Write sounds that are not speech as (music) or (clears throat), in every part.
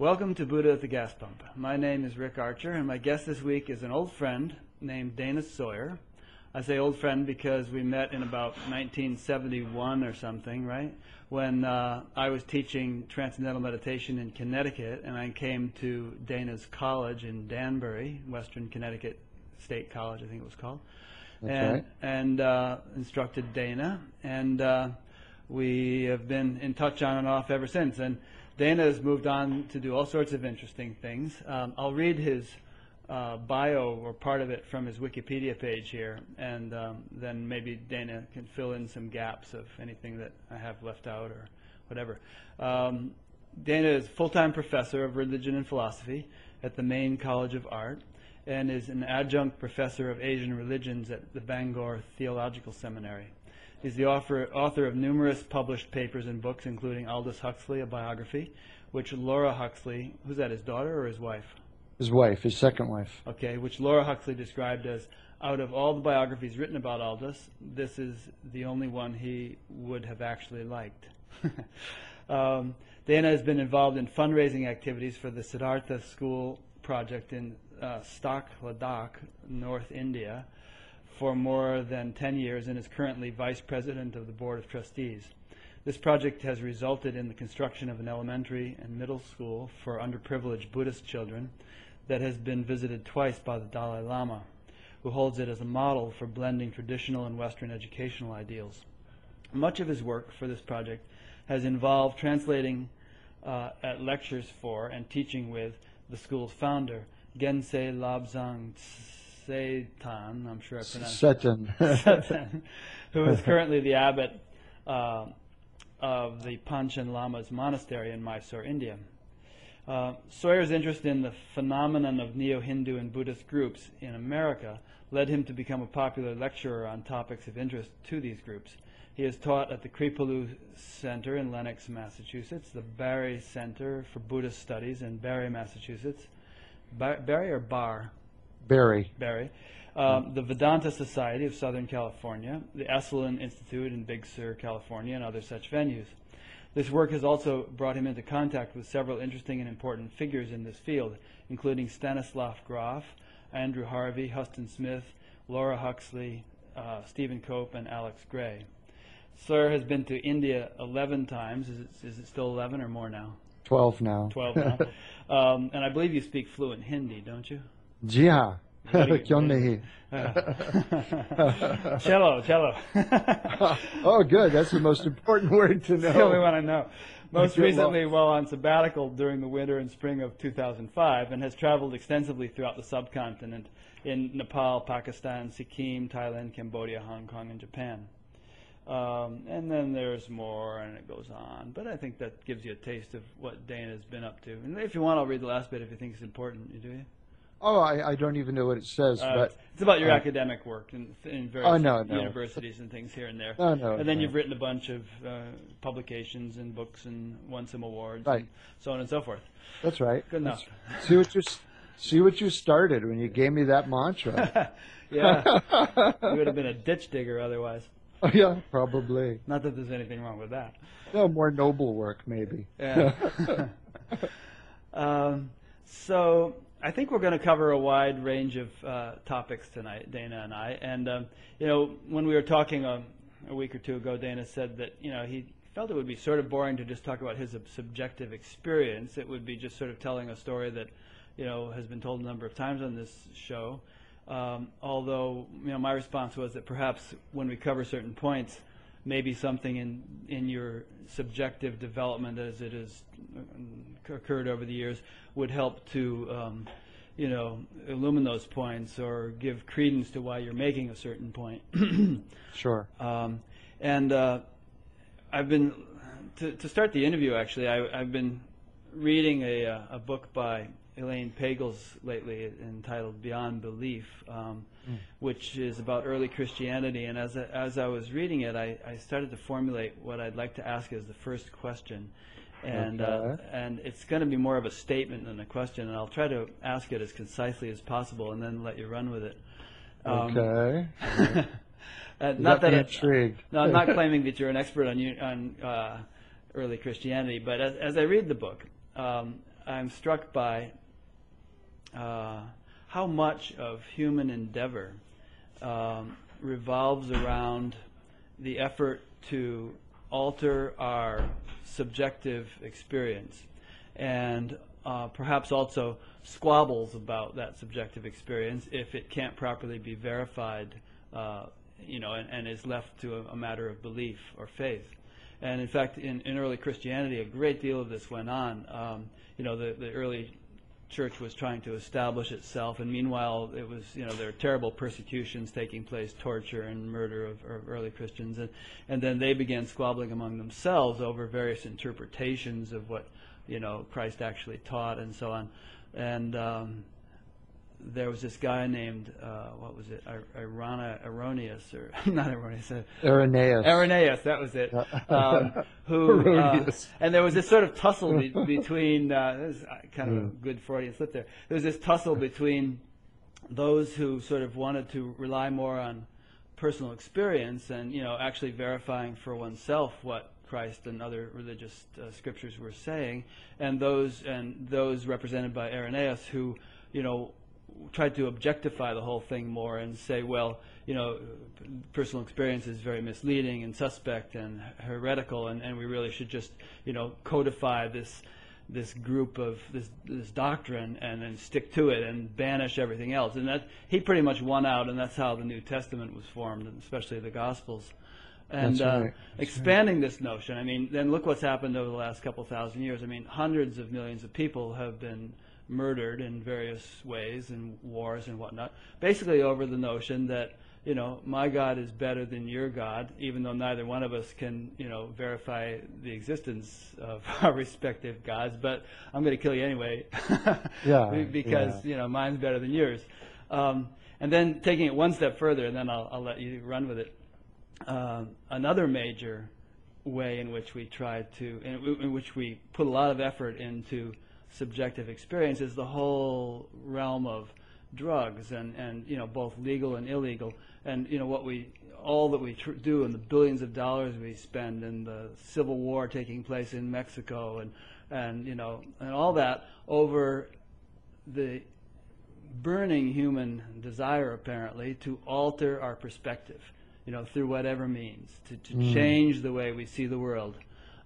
Welcome to Buddha at the Gas Pump. My name is Rick Archer, and my guest this week is an old friend named Dana Sawyer. I say old friend because we met in about 1971 or something, right? When uh, I was teaching Transcendental Meditation in Connecticut, and I came to Dana's college in Danbury, Western Connecticut State College, I think it was called. That's and, right. And uh, instructed Dana, and uh, we have been in touch on and off ever since. And Dana has moved on to do all sorts of interesting things. Um, I'll read his uh, bio or part of it from his Wikipedia page here, and um, then maybe Dana can fill in some gaps of anything that I have left out or whatever. Um, Dana is full-time professor of religion and philosophy at the Maine College of Art and is an adjunct professor of Asian religions at the Bangor Theological Seminary. He's the author, author of numerous published papers and books, including Aldous Huxley, a biography, which Laura Huxley, who's that, his daughter or his wife? His wife, his second wife. Okay, which Laura Huxley described as out of all the biographies written about Aldous, this is the only one he would have actually liked. (laughs) um, Dana has been involved in fundraising activities for the Siddhartha School project in uh, Stok, Ladakh, North India, for more than 10 years and is currently vice president of the board of trustees. This project has resulted in the construction of an elementary and middle school for underprivileged Buddhist children that has been visited twice by the Dalai Lama, who holds it as a model for blending traditional and Western educational ideals. Much of his work for this project has involved translating uh, at lectures for and teaching with the school's founder, Geshe Lobzang Tsetan, I'm sure I pronounced Seton. Satan, (laughs) who is currently the abbot uh, of the Panchen Lama's monastery in Mysore, India. Uh, Sawyer's interest in the phenomenon of neo-Hindu and Buddhist groups in America led him to become a popular lecturer on topics of interest to these groups. He has taught at the Kripalu Center in Lenox, Massachusetts, the Barre Center for Buddhist Studies in Barre, Massachusetts. Bar- Barry or Bar? Barry. Barry, um, the Vedanta Society of Southern California, the Esalen Institute in Big Sur, California, and other such venues. This work has also brought him into contact with several interesting and important figures in this field, including Stanislav Grof, Andrew Harvey, Huston Smith, Laura Huxley, uh, Stephen Cope, and Alex Grey. Sir has been to India 11 times. Is it, is it still 11 or more now? 12 now. 12 now. (laughs) um, and I believe you speak fluent Hindi, don't you? जी हाँ What do you- क्यों नहीं cello, cello. (laughs) oh good that's the most important word to It's the only know one I know. Most Good recently, luck. while on sabbatical during the winter and spring of 2005, and has traveled extensively throughout the subcontinent in Nepal, Pakistan, Sikkim, Thailand, Cambodia, Hong Kong, and Japan. Um, and then there's more, and it goes on. But I think that gives you a taste of what Dana's been up to. And if you want, I'll read the last bit if you think it's important. You do you? Oh I, I don't even know what it says Uh, but it's about your uh, academic work in, in various Oh, no, no. universities and things here and there. No, no, and then no. you've written a bunch of uh, publications and books and won some awards Right. and so on and so forth. that's right Good enough. See what you see what you started when you gave me that mantra (laughs) yeah, you would have been a ditch digger otherwise. (laughs) oh, yeah probably Not that there's anything wrong with that. no more noble work maybe Yeah. (laughs) um, so I think we're going to cover a wide range of uh, topics tonight, Dana and I. And um, you know, when we were talking a, a week or two ago, Dana said that you know he felt it would be sort of boring to just talk about his subjective experience. It would be just sort of telling a story that you know has been told a number of times on this show. Um, although you know, my response was that perhaps when we cover certain points, maybe something in in your subjective development as it has occurred over the years would help to um, you know illumine those points or give credence to why you're making a certain point. (clears throat) sure Um, and uh, I've been to, to start the interview. Actually, I, I've been reading a, uh, a book by Elaine Pagels lately entitled Beyond Belief, um, which is about early Christianity. And as I, as I was reading it, I, I started to formulate what I'd like to ask as the first question. And uh, and it's going to be more of a statement than a question, and I'll try to ask it as concisely as possible, and then let you run with it. Um, okay (laughs) uh, not that intrigued. no, I'm not (laughs) claiming that you're an expert on on uh, early Christianity, but as, as I read the book, um, I'm struck by uh, how much of human endeavor um, revolves around the effort to alter our subjective experience and uh, perhaps also squabbles about that subjective experience if it can't properly be verified, uh, you know, and, and, is left to a, a, matter of belief or faith. And in fact, in, in early Christianity, a great deal of this went on. Um, you know, the, the early church was trying to establish itself, and meanwhile, it was you know there were terrible persecutions taking place, torture and murder of, of, early Christians, and and then they began squabbling among themselves over various interpretations of what you know Christ actually taught and so on, and um, there was this guy named uh, what was it, Erroneous or (laughs) not Erroneous, uh, Irenaeus. Irenaeus, that was it. Um, (laughs) who uh, and there was this sort of tussle be- (laughs) between. Uh, this is kind of mm. a good Freudian slip there. There was this tussle between those who sort of wanted to rely more on personal experience and you know actually verifying for oneself what Christ and other religious uh, scriptures were saying, and those and those represented by Irenaeus who you know tried to objectify the whole thing more and say, well, you know, personal experience is very misleading and suspect and heretical, and, and we really should just, you know, codify this this group of this this doctrine and then stick to it and banish everything else. And that he pretty much won out, and that's how the New Testament was formed, and especially the Gospels. And uh, expanding right. this notion, I mean, then look what's happened over the last couple thousand years. I mean, hundreds of millions of people have been murdered in various ways in wars and whatnot, basically over the notion that you know my God is better than your God, even though neither one of us can you know verify the existence of (laughs) our respective gods. But I'm going to kill you anyway, (laughs) yeah, (laughs) because yeah. you know mine's better than yours. Um, and then taking it one step further, and then I'll, I'll let you run with it. Uh, another major way in which we try to, in, in which we put a lot of effort into subjective experience is the whole realm of drugs and, and you know both legal and illegal and you know what we all that we tr- do and the billions of dollars we spend in the civil war taking place in Mexico and and you know and all that over the burning human desire apparently to alter our perspective you know through whatever means to, to mm. change the way we see the world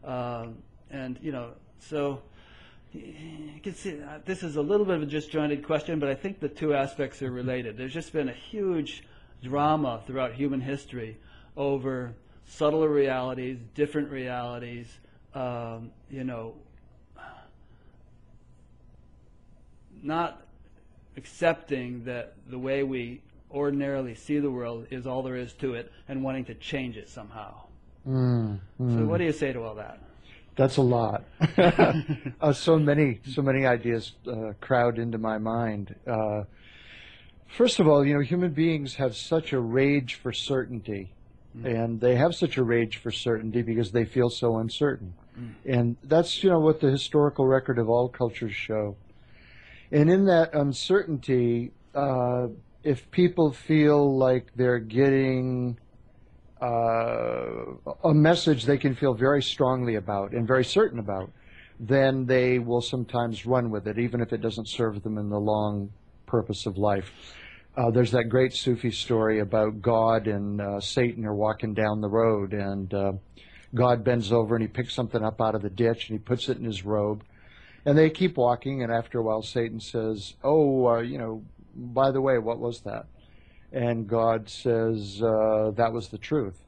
um, and you know so you can see uh, this is a little bit of a disjointed question, but I think the two aspects are related. There's just been a huge drama throughout human history over subtler realities, different realities, um, you know, not accepting that the way we ordinarily see the world is all there is to it and wanting to change it somehow. Mm, mm. So, what do you say to all that? That's a lot. (laughs) uh, so many, so many ideas uh, crowd into my mind. Uh, first of all, you know, human beings have such a rage for certainty, mm. and they have such a rage for certainty because they feel so uncertain, mm. and that's you know what the historical record of all cultures show. And in that uncertainty, uh, if people feel like they're getting uh, a message they can feel very strongly about and very certain about, then they will sometimes run with it, even if it doesn't serve them in the long purpose of life. Uh, there's that great Sufi story about God and uh, Satan are walking down the road, and uh, God bends over and he picks something up out of the ditch and he puts it in his robe. And they keep walking, and after a while, Satan says, Oh, uh, you know, by the way, what was that? And God says, uh, that was the truth.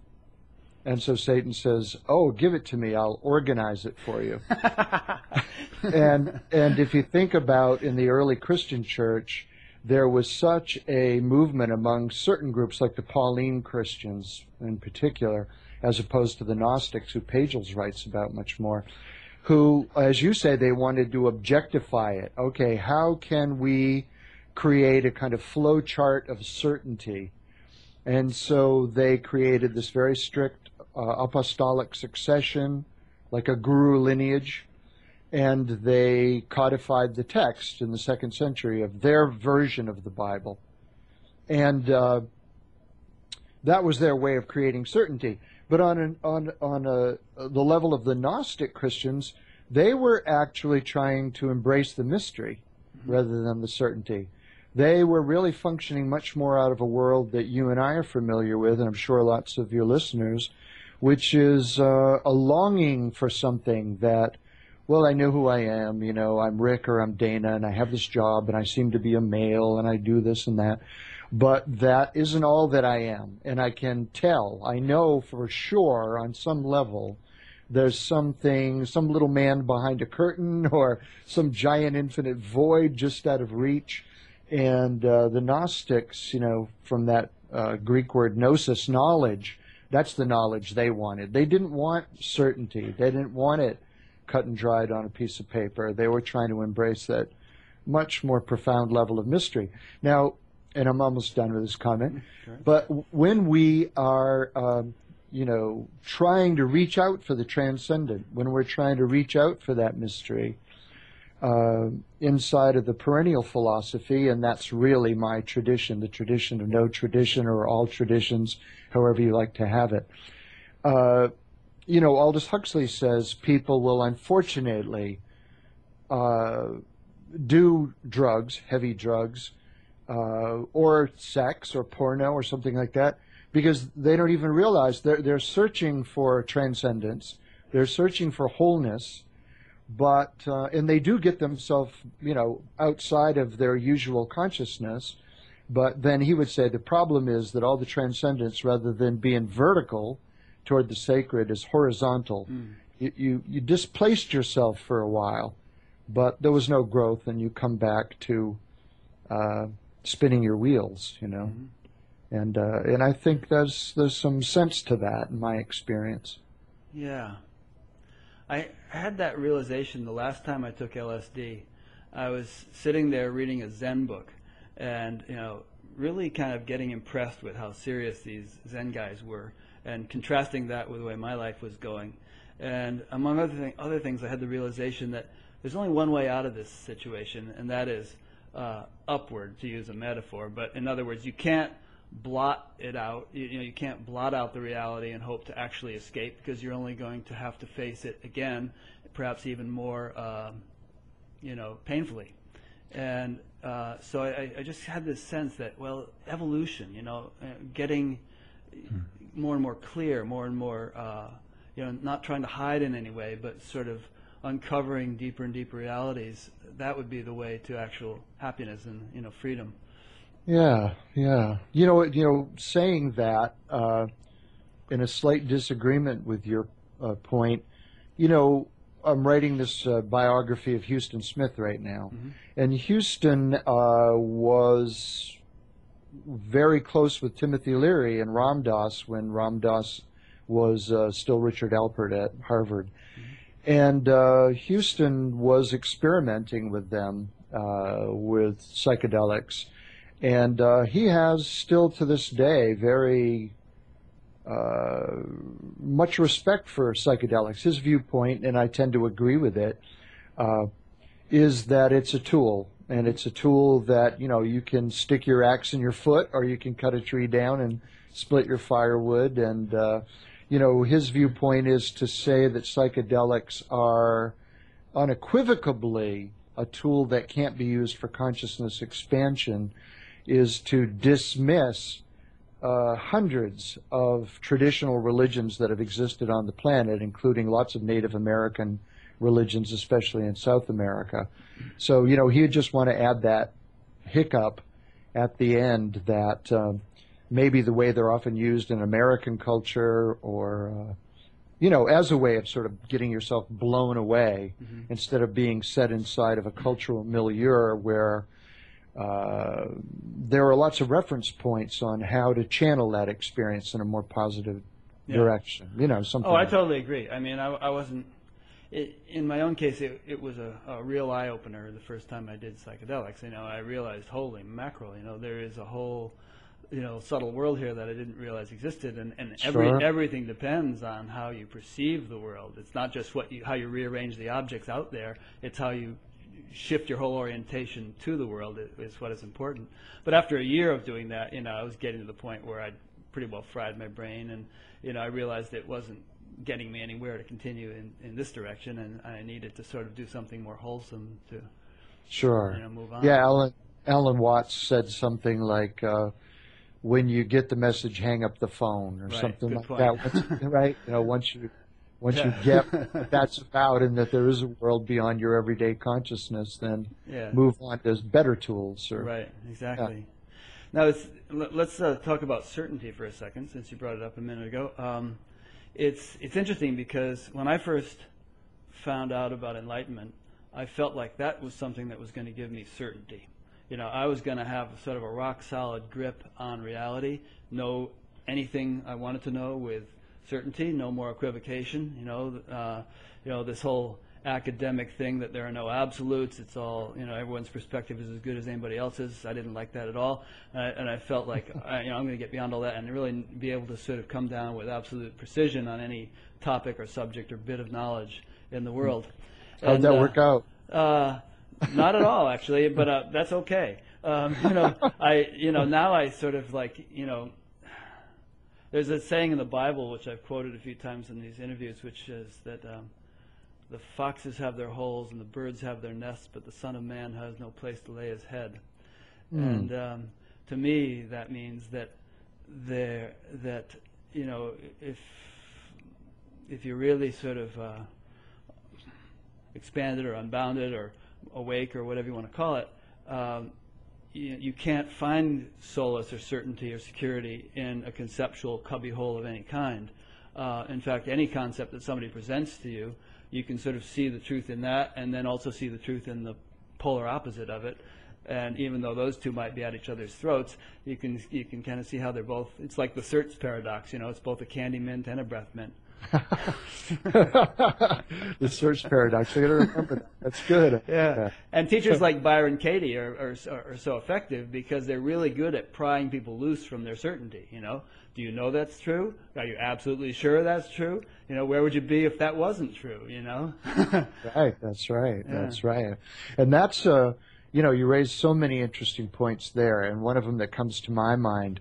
And so Satan says, "Oh, give it to me. I'll organize it for you." (laughs) and and if you think about in the early Christian church, there was such a movement among certain groups, like the Pauline Christians in particular, as opposed to the Gnostics, who Pagels writes about much more, who, as you say, they wanted to objectify it. Okay, how can we create a kind of flow chart of certainty. And so they created this very strict uh, apostolic succession, like a guru lineage, and they codified the text in the second century of their version of the Bible. And uh, that was their way of creating certainty. But on an, on on a, the level of the Gnostic Christians, they were actually trying to embrace the mystery rather than the certainty. They were really functioning much more out of a world that you and I are familiar with, and I'm sure lots of your listeners, which is uh, a longing for something that, well, I know who I am, you know, I'm Rick or I'm Dana, and I have this job, and I seem to be a male, and I do this and that. But that isn't all that I am, and I can tell, I know for sure on some level there's something, some little man behind a curtain (laughs) or some giant infinite void just out of reach. And uh, the Gnostics, you know, from that uh, Greek word gnosis, knowledge, that's the knowledge they wanted. They didn't want certainty. They didn't want it cut and dried on a piece of paper. They were trying to embrace that much more profound level of mystery. Now, and I'm almost done with this comment, Sure. but when we are um, you know, trying to reach out for the transcendent, when we're trying to reach out for that mystery uh, inside of the perennial philosophy, and that's really my tradition, the tradition of no tradition or all traditions, however you like to have it. Uh, you know, Aldous Huxley says people will unfortunately uh, do drugs, heavy drugs, uh, or sex or porno or something like that because they don't even realize they're, they're searching for transcendence, they're searching for wholeness, but uh, and they do get themselves, you know, outside of their usual consciousness. But then he would say the problem is that all the transcendence, rather than being vertical toward the sacred, is horizontal. Mm. You, you you displaced yourself for a while, but there was no growth, and you come back to uh, spinning your wheels. You know. Mhm. And uh, and I think there's there's some sense to that in my experience. Yeah. I had that realization the last time I took LSD. I was sitting there reading a Zen book and, you know, really kind of getting impressed with how serious these Zen guys were and contrasting that with the way my life was going. And among other, thing, other things, I had the realization that there's only one way out of this situation, and that is uh, upward, to use a metaphor. But in other words, you can't blot it out. You, you know, you can't blot out the reality and hope to actually escape because you're only going to have to face it again, perhaps even more, um, you know, painfully. And uh, so I, I just had this sense that, well, evolution, you know, uh, getting more and more clear, more and more, uh, you know, not trying to hide in any way, but sort of uncovering deeper and deeper realities. That would be the way to actual happiness and you know freedom. Yeah, yeah. You know, you know, saying that uh, in a slight disagreement with your uh, point, you know, I'm writing this uh, biography of Huston Smith right now, Mhm. and Huston uh, was very close with Timothy Leary and Ram Dass when Ram Dass was uh, still Richard Alpert at Harvard. And uh, Huston was experimenting with them uh, with psychedelics. And uh, he has still to this day very uh, much respect for psychedelics. His viewpoint, and I tend to agree with it, uh, is that it's a tool. And it's a tool that, you know, you can stick your axe in your foot or you can cut a tree down and split your firewood. And, uh, you know, his viewpoint is to say that psychedelics are unequivocally a tool that can't be used for consciousness expansion is to dismiss uh, hundreds of traditional religions that have existed on the planet, including lots of Native American religions, especially in South America. So, you know, he would just want to add that hiccup at the end that uh, maybe the way they're often used in American culture or, uh, you know, as a way of sort of getting yourself blown away Mhm. instead of being set inside of a cultural milieu where uh, there are lots of reference points on how to channel that experience in a more positive Yeah. direction. You know, something. Oh, I like- totally agree. I mean, I, I wasn't. It, in my own case, it, it was a, a real eye opener the first time I did psychedelics. You know, I realized, holy mackerel! You know, there is a whole, you know, subtle world here that I didn't realize existed, and, and every Sure. everything depends on how you perceive the world. It's not just what you how you rearrange the objects out there. It's how you shift your whole orientation to the world is, what is important. But after a year of doing that, you know, I was getting to the point where I'd pretty well fried my brain, and you know, I realized it wasn't getting me anywhere to continue in, in this direction, and I needed to sort of do something more wholesome to Sure. you know move on. Yeah, Alan Alan Watts said something like, uh, "When you get the message, hang up the phone," or Right, something like point. that. Once, (laughs) right? You know, once you once Yeah. you get what (laughs) that's about, and that there is a world beyond your everyday consciousness, then Yeah. move on to better tools. Or, Right, exactly. Now, it's, let- let's uh, talk about certainty for a second, since you brought it up a minute ago. Um, it's it's interesting because when I first found out about enlightenment, I felt like that was something that was going to give me certainty. You know, I was going to have sort of a rock solid grip on reality, know anything I wanted to know with certainty, no more equivocation. You know, uh, you know this whole academic thing that there are no absolutes. It's all you know. Everyone's perspective is as good as anybody else's. I didn't like that at all, and I, and I felt like (laughs) I, you know I'm going to get beyond all that and really be able to sort of come down with absolute precision on any topic or subject or bit of knowledge in the world. How'd And, that uh, work out? uh, not at all, actually, but uh, that's okay. Um, you know, (laughs) I you know now I sort of like you know. There's a saying in the Bible which I've quoted a few times in these interviews, which is that um, the foxes have their holes and the birds have their nests, but the Son of Man has no place to lay his head. And um, to me, that means that there that you know if if you really sort of uh, expanded or unbounded or awake or whatever you want to call it, um, you, can't find solace or certainty or security in a conceptual cubbyhole of any kind. Uh, in fact, any concept that somebody presents to you, you can sort of see the truth in that, and then also see the truth in the polar opposite of it. And even though those two might be at each other's throats, you can you can kind of see how they're both. It's like the Certs paradox, you know. It's both a candy mint and a breath mint. (laughs) the Certs paradox. I got to remember that. That's good. Yeah. And teachers like Byron Katie are, are, are so effective because they're really good at prying people loose from their certainty. You know, do you know that's true? Are you absolutely sure that's true? You know, where would you be if that wasn't true? You know. (laughs) Right, that's right, Yeah. that's right. And that's, uh, you know, you raised so many interesting points there, and one of them that comes to my mind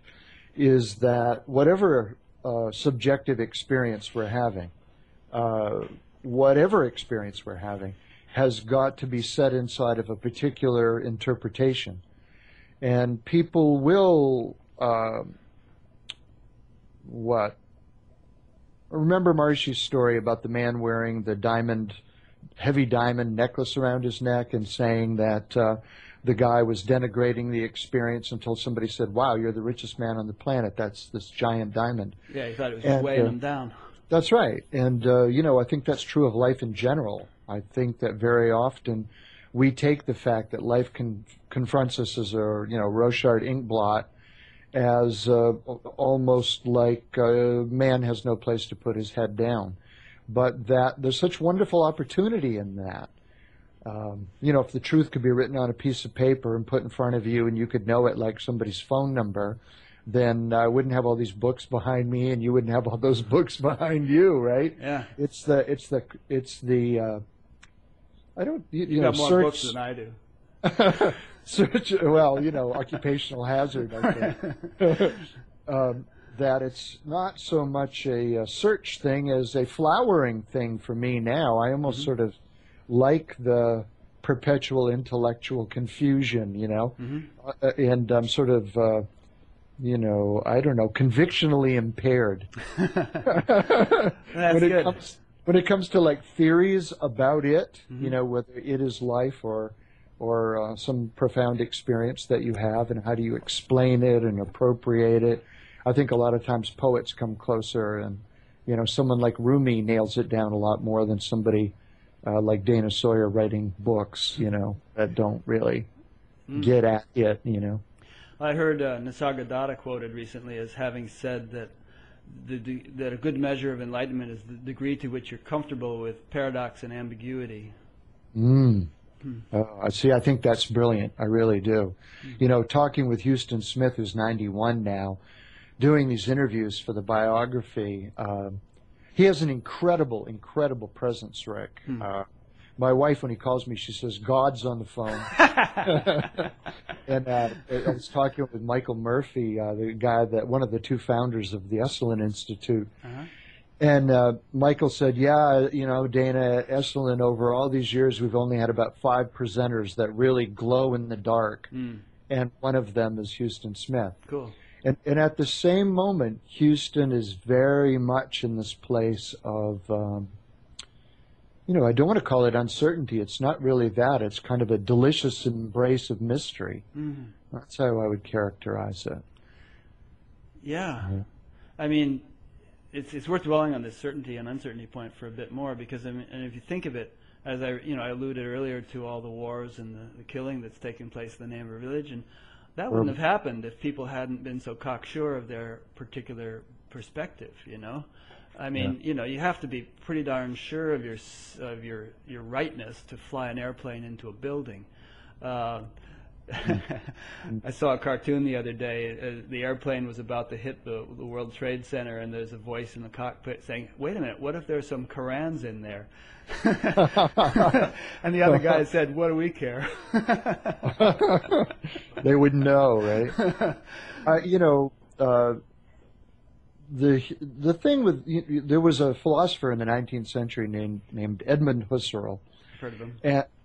is that whatever uh, subjective experience we're having, uh, whatever experience we're having, has got to be set inside of a particular interpretation. And people will, uh, what? Remember Maharishi's story about the man wearing the diamond, heavy diamond necklace around his neck and saying that uh, the guy was denigrating the experience until somebody said, "Wow, you're the richest man on the planet. That's this giant diamond." yeah, he thought it was And, weighing uh, them down. That's right. And, uh, you know, I think that's true of life in general. I think that very often we take the fact that life con- confronts us as a, you know, Rorschach inkblot as uh, almost like uh, man has no place to put his head down. But that there's such wonderful opportunity in that. Um, you know, if the truth could be written on a piece of paper and put in front of you and you could know it like somebody's phone number, then I wouldn't have all these books behind me and you wouldn't have all those (laughs) books behind you, right? Yeah. It's the, it's the, it's the, uh, I don't, you, you You know, got more search, books than I do. (laughs) search, well, you know, occupational hazard, I think. (laughs) um, that it's not so much a, uh search thing as a flowering thing for me now. I almost sort of like the perpetual intellectual confusion, you know, uh, and I'm sort of, uh, you know, I don't know, convictionally impaired. (laughs) (laughs) That's when it good. comes when it comes to like theories about it, Mm-hmm. you know, whether it is life or or uh, some profound experience that you have, and how do you explain it and appropriate it? I think a lot of times poets come closer, and you know, someone like Rumi nails it down a lot more than somebody uh, like Dana Sawyer writing books, you know, that don't really Mm. get at it, you know. I heard uh, Nisargadatta quoted recently as having said that the, the, that a good measure of enlightenment is the degree to which you're comfortable with paradox and ambiguity. Mm. Uh, I see. I think that's brilliant. I really do. You know, talking with Huston Smith, who's 91 now, doing these interviews for the biography, um, he has an incredible, incredible presence, Rick. Uh, my wife, when he calls me, she says, God's on the phone. (laughs) (laughs) and uh, I was talking with Michael Murphy, uh, the guy that one of the two founders of the Esalen Institute, Uh-huh. And uh, Michael said, "Yeah, you know, Dana Esalen. Over all these years, we've only had about five presenters that really glow in the dark, Mm. and one of them is Huston Smith. Cool. And, and at the same moment, Huston is very much in this place of, um, you know, I don't want to call it uncertainty. It's not really that. It's kind of a delicious embrace of mystery. Mm. That's how I would characterize it. Yeah. Yeah. I mean, it's it's worth dwelling on this certainty and uncertainty point for a bit more because I mean, and if you think of it, as I you know I alluded earlier to all the wars and the, the killing that's taken place in the name of religion, that wouldn't have happened if people hadn't been so cocksure of their particular perspective. You know, I mean, you know, you have to be pretty darn sure of your of your your rightness to fly an airplane into a building. Uh, I saw a cartoon the other day. Uh, the airplane was about to hit the, the World Trade Center, and there's a voice in the cockpit saying, "Wait a minute, what if there's some Korans in there?" (laughs) and the other guy said, "What do we care?" (laughs) they wouldn't know, right? (laughs) uh, you know, uh, the the thing with you, you- there was a philosopher in the 19th century named named Edmund Husserl. Heard of him?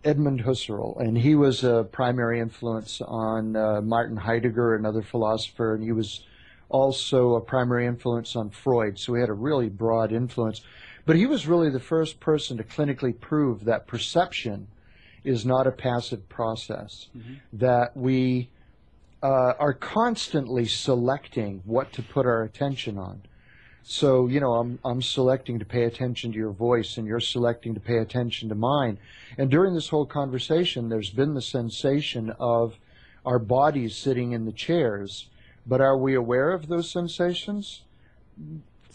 Edmund Husserl, and he was a primary influence on uh, Martin Heidegger, another philosopher, and he was also a primary influence on Freud. So he had a really broad influence. But he was really the first person to clinically prove that perception is not a passive process, that we uh, are constantly selecting what to put our attention on. So, you know, I'm, I'm selecting to pay attention to your voice and you're selecting to pay attention to mine. And during this whole conversation, there's been the sensation of our bodies sitting in the chairs. But are we aware of those sensations?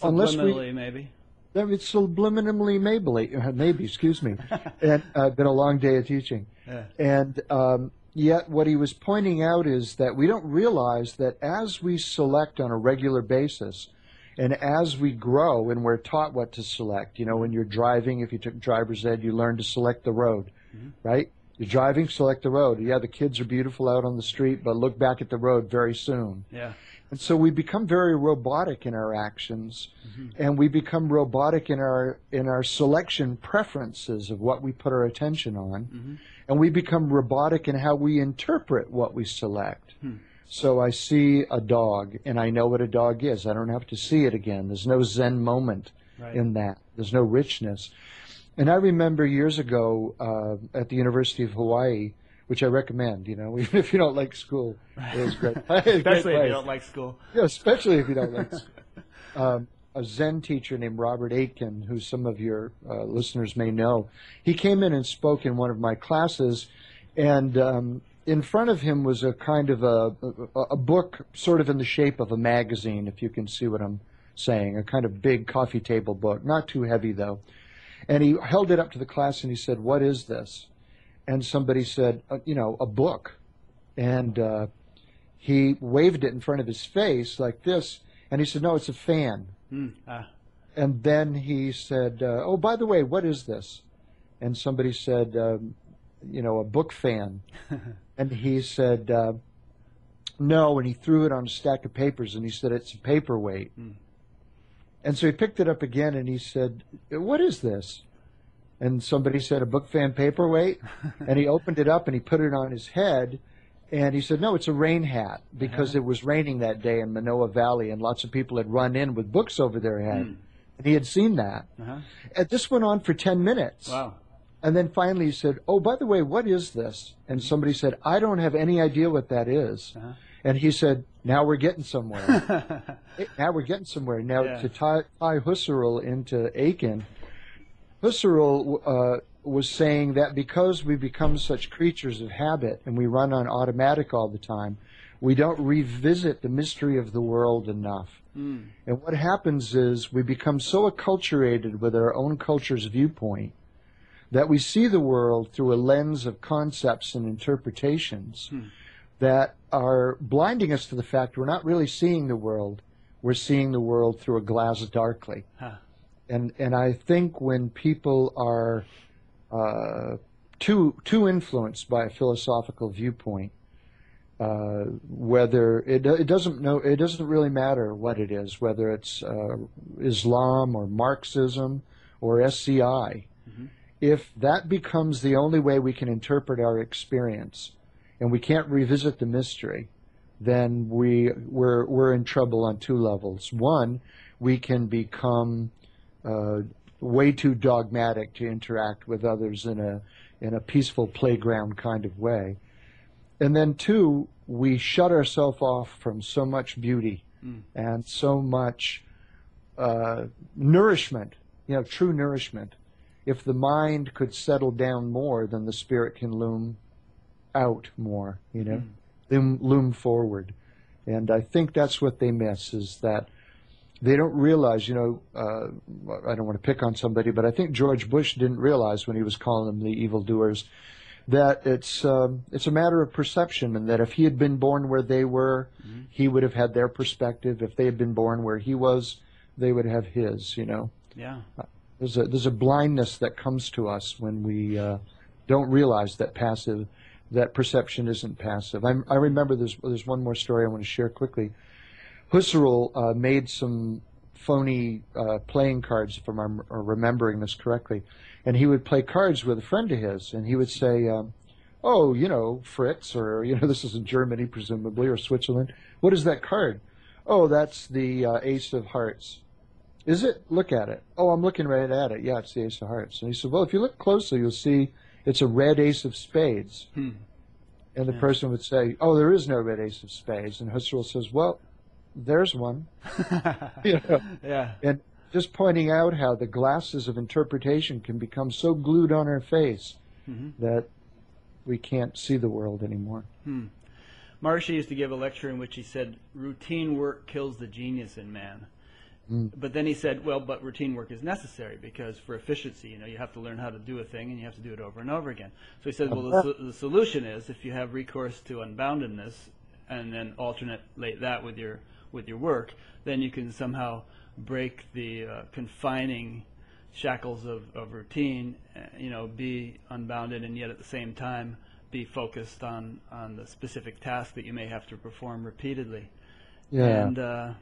Unless we- Subliminally, maybe. It's subliminally maybe, maybe, excuse me. (laughs) and uh, been a long day of teaching. Yeah. And um, yet, what he was pointing out is that we don't realize that as we select on a regular basis, and as we grow and we're taught what to select, you know, when you're driving, if you took driver's ed, you learn to select the road, mm-hmm. right? You're driving, select the road. Yeah, the kids are beautiful out on the street, but look back at the road very soon. Yeah. And so we become very robotic in our actions, mm-hmm. and we become robotic in our in our selection preferences of what we put our attention on, mm-hmm. and we become robotic in how we interpret what we select. Hmm. So I see a dog, and I know what a dog is. I don't have to see it again. There's no Zen moment Right. in that. There's no richness. And I remember years ago uh, at the University of Hawaii, which I recommend. You know, (laughs) even if you don't like school, it was great. (laughs) It's (laughs) great Especially if you don't like school. Yeah, especially if you don't like school. Um, a Zen teacher named Robert Aitken, who some of your uh, listeners may know, he came in and spoke in one of my classes, and um, in front of him was a kind of a, a, a book, sort of in the shape of a magazine, if you can see what I'm saying, a kind of big coffee table book, not too heavy though. And he held it up to the class and he said, "What is this?" And somebody said, uh, "You know, a book." And uh, he waved it in front of his face like this, and he said, "No, it's a fan." Hmm. Ah. And then he said, uh, "Oh, by the way, what is this?" And somebody said, um, "You know, a book fan." (laughs) and he said, uh, "No," and he threw it on a stack of papers, and he said, "It's a paperweight." Hmm. And so he picked it up again, and he said, "What is this?" And somebody said, "A book fan paperweight." (laughs) and he opened it up and he put it on his head. And he said, no, it's a rain hat because it was raining that day in Manoa Valley and lots of people had run in with books over their head. Hmm. And he had seen that. Uh-huh. And this went on for 10 minutes. Wow. And then finally he said, oh, by the way, what is this? And somebody said, I don't have any idea what that is. Uh-huh. And he said, now we're getting somewhere. (laughs) Now we're getting somewhere. Now Yeah. to tie, tie Husserl into Aitken, Husserl uh, was saying that because we become such creatures of habit and we run on automatic all the time, we don't revisit the mystery of the world enough. Hmm. And what happens is we become so acculturated with our own culture's viewpoint that we see the world through a lens of concepts and interpretations that are blinding us to the fact we're not really seeing the world. We're seeing the world through a glass darkly. Huh. And and I think when people are uh, too too influenced by a philosophical viewpoint, Uh, whether it, it doesn't know, it doesn't really matter what it is, whether it's uh, Islam or Marxism or SCI. Mm-hmm. If that becomes the only way we can interpret our experience, and we can't revisit the mystery, then we we're we're in trouble on two levels. One, we can become uh, way too dogmatic to interact with others in a in a peaceful playground kind of way. And then two, we shut ourselves off from so much beauty mm. and so much uh, nourishment, you know, true nourishment. If the mind could settle down more, then the spirit can loom out more, you know, mm. loom, loom forward. And I think that's what they miss is that they don't realize, you know, uh, I don't want to pick on somebody, but I think George Bush didn't realize when he was calling them the evildoers that it's um, it's a matter of perception, and that if he had been born where they were, mm-hmm. he would have had their perspective. If they had been born where he was, they would have his. You know. Yeah. There's a there's a blindness that comes to us when we uh, don't realize that passive that perception isn't passive. I'm, i remember there's there's one more story I want to share quickly. Husserl uh, made some phony uh, playing cards, if I'm remembering this correctly, and he would play cards with a friend of his, and he would say, um, "Oh, you know, Fritz, or you know, (laughs) this is in Germany, presumably, or Switzerland. What is that card? Oh, that's the uh, Ace of Hearts. Is it? Look at it. Oh, I'm looking right at it. Yeah, it's the Ace of Hearts. And he said, Well, if you look closely, you'll see it's a red Ace of Spades. Hmm. And the yeah. person would say, Oh, there is no red Ace of Spades. And Husserl says, Well, there's one. (laughs) (laughs) you know? Yeah. And just pointing out how the glasses of interpretation can become so glued on our face mm-hmm. that we can't see the world anymore. Hmm. Used to give a lecture in which he said, routine work kills the genius in man. Mm. But then he said, well, but routine work is necessary because for efficiency, you know, you have to learn how to do a thing and you have to do it over and over again. So he said, well, the, the solution is if you have recourse to unboundedness and then alternate that with your with your work, then you can somehow break the uh, confining shackles of, of routine, uh, you know, be unbounded and yet at the same time be focused on, on the specific task that you may have to perform repeatedly. Yeah. And uh,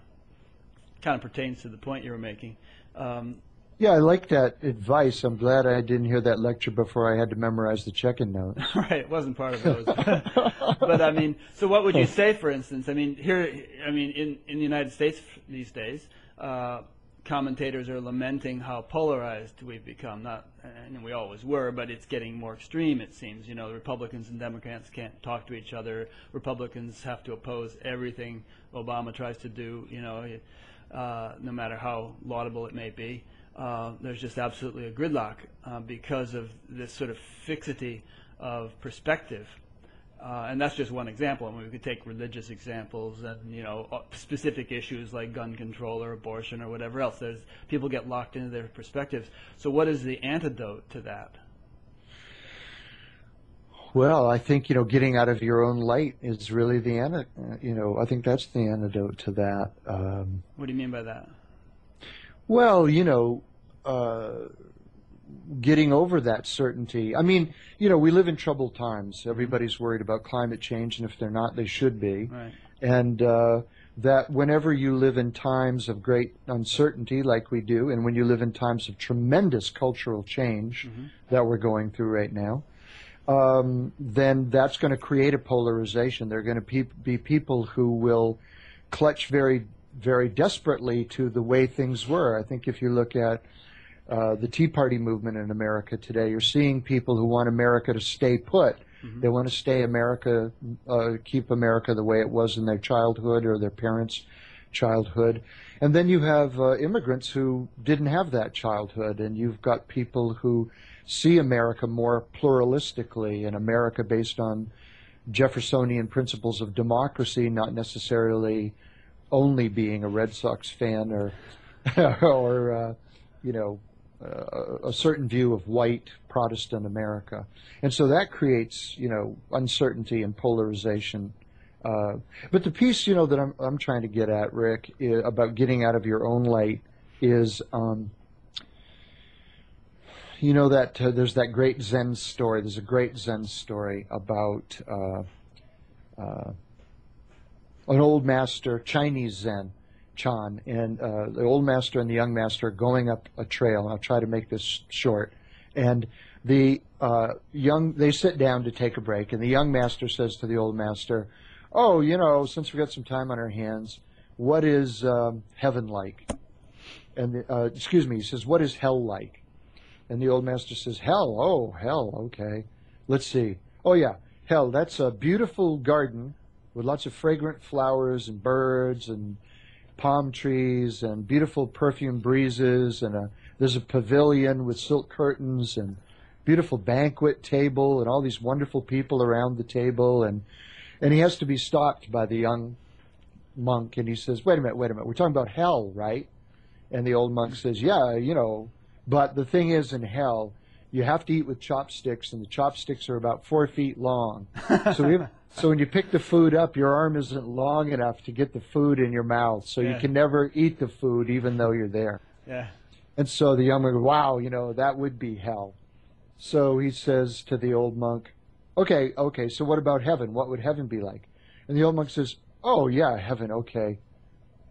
kind of pertains to the point you were making. Um, yeah, I like that advice. I'm glad I didn't hear that lecture before I had to memorize the checking notes. (laughs) right, it wasn't part of those. (laughs) but I mean, so what would you say, for instance? I mean, here, I mean, in in the United States these days, uh, commentators are lamenting how polarized we've become. Not, and we always were, but it's getting more extreme. It seems. You know, Republicans and Democrats can't talk to each other. Republicans have to oppose everything Obama tries to do. You know, uh, no matter how laudable it may be uh, there's just absolutely a gridlock uh, because of this sort of fixity of perspective. Uh, and that's just one example. I mean, we could take religious examples and you know uh, specific issues like gun control or abortion or whatever else. There's people get locked into their perspectives. So, what is the antidote to that? Well, I think you know getting out of your own light is really the antidote. You know, I think that's the antidote to that. Um, what do you mean by that? Well, you know, uh, getting over that certainty. I mean, you know, we live in troubled times. Everybody's worried about climate change, and if they're not, they should be. Right. And uh, that whenever you live in times of great uncertainty, like we do, and when you live in times of tremendous cultural change mm-hmm. that we're going through right now, um, then that's going to create a polarization. There are going to pe- be people who will clutch very very desperately to the way things were. I think if you look at uh, the Tea Party movement in America today, you're seeing people who want America to stay put. Mm-hmm. They want to stay America, uh, keep America the way it was in their childhood or their parents' childhood. And then you have uh, immigrants who didn't have that childhood, and you've got people who see America more pluralistically, and America based on Jeffersonian principles of democracy, not necessarily only being a Red Sox fan or (laughs) or uh, you know uh, a certain view of white Protestant America, and so that creates you know uncertainty and polarization. Uh, but the piece you know that I'm I'm trying to get at, Rick, is, about getting out of your own light is. Um, you know that uh, there's that great Zen story. There's a great Zen story about uh, uh, an old master, Chinese Zen, Chan, and uh, the old master and the young master are going up a trail. I'll try to make this short. And the uh, young, they sit down to take a break, and the young master says to the old master, "Oh, you know, since we've got some time on our hands, what is um, heaven like?" And the, uh, excuse me, he says, "What is hell like?" And the old master says, "Hell, oh, hell, okay. Let's see. Oh yeah, hell. That's a beautiful garden with lots of fragrant flowers and birds and palm trees and beautiful perfume breezes and a, there's a pavilion with silk curtains and beautiful banquet table and all these wonderful people around the table and and he has to be stopped by the young monk and he says wait a minute wait a minute we're talking about hell right and the old monk says yeah you know but the thing is in hell you have to eat with chopsticks and the chopsticks are about four feet long (laughs) so we so when you pick the food up, your arm isn't long enough to get the food in your mouth, so Yeah. you can never eat the food even though you're there. Yeah. And so the young monk, goes, wow, you know, that would be hell. So he says to the old monk, okay, okay, so what about heaven? What would heaven be like? And the old monk says, oh, yeah, heaven, okay.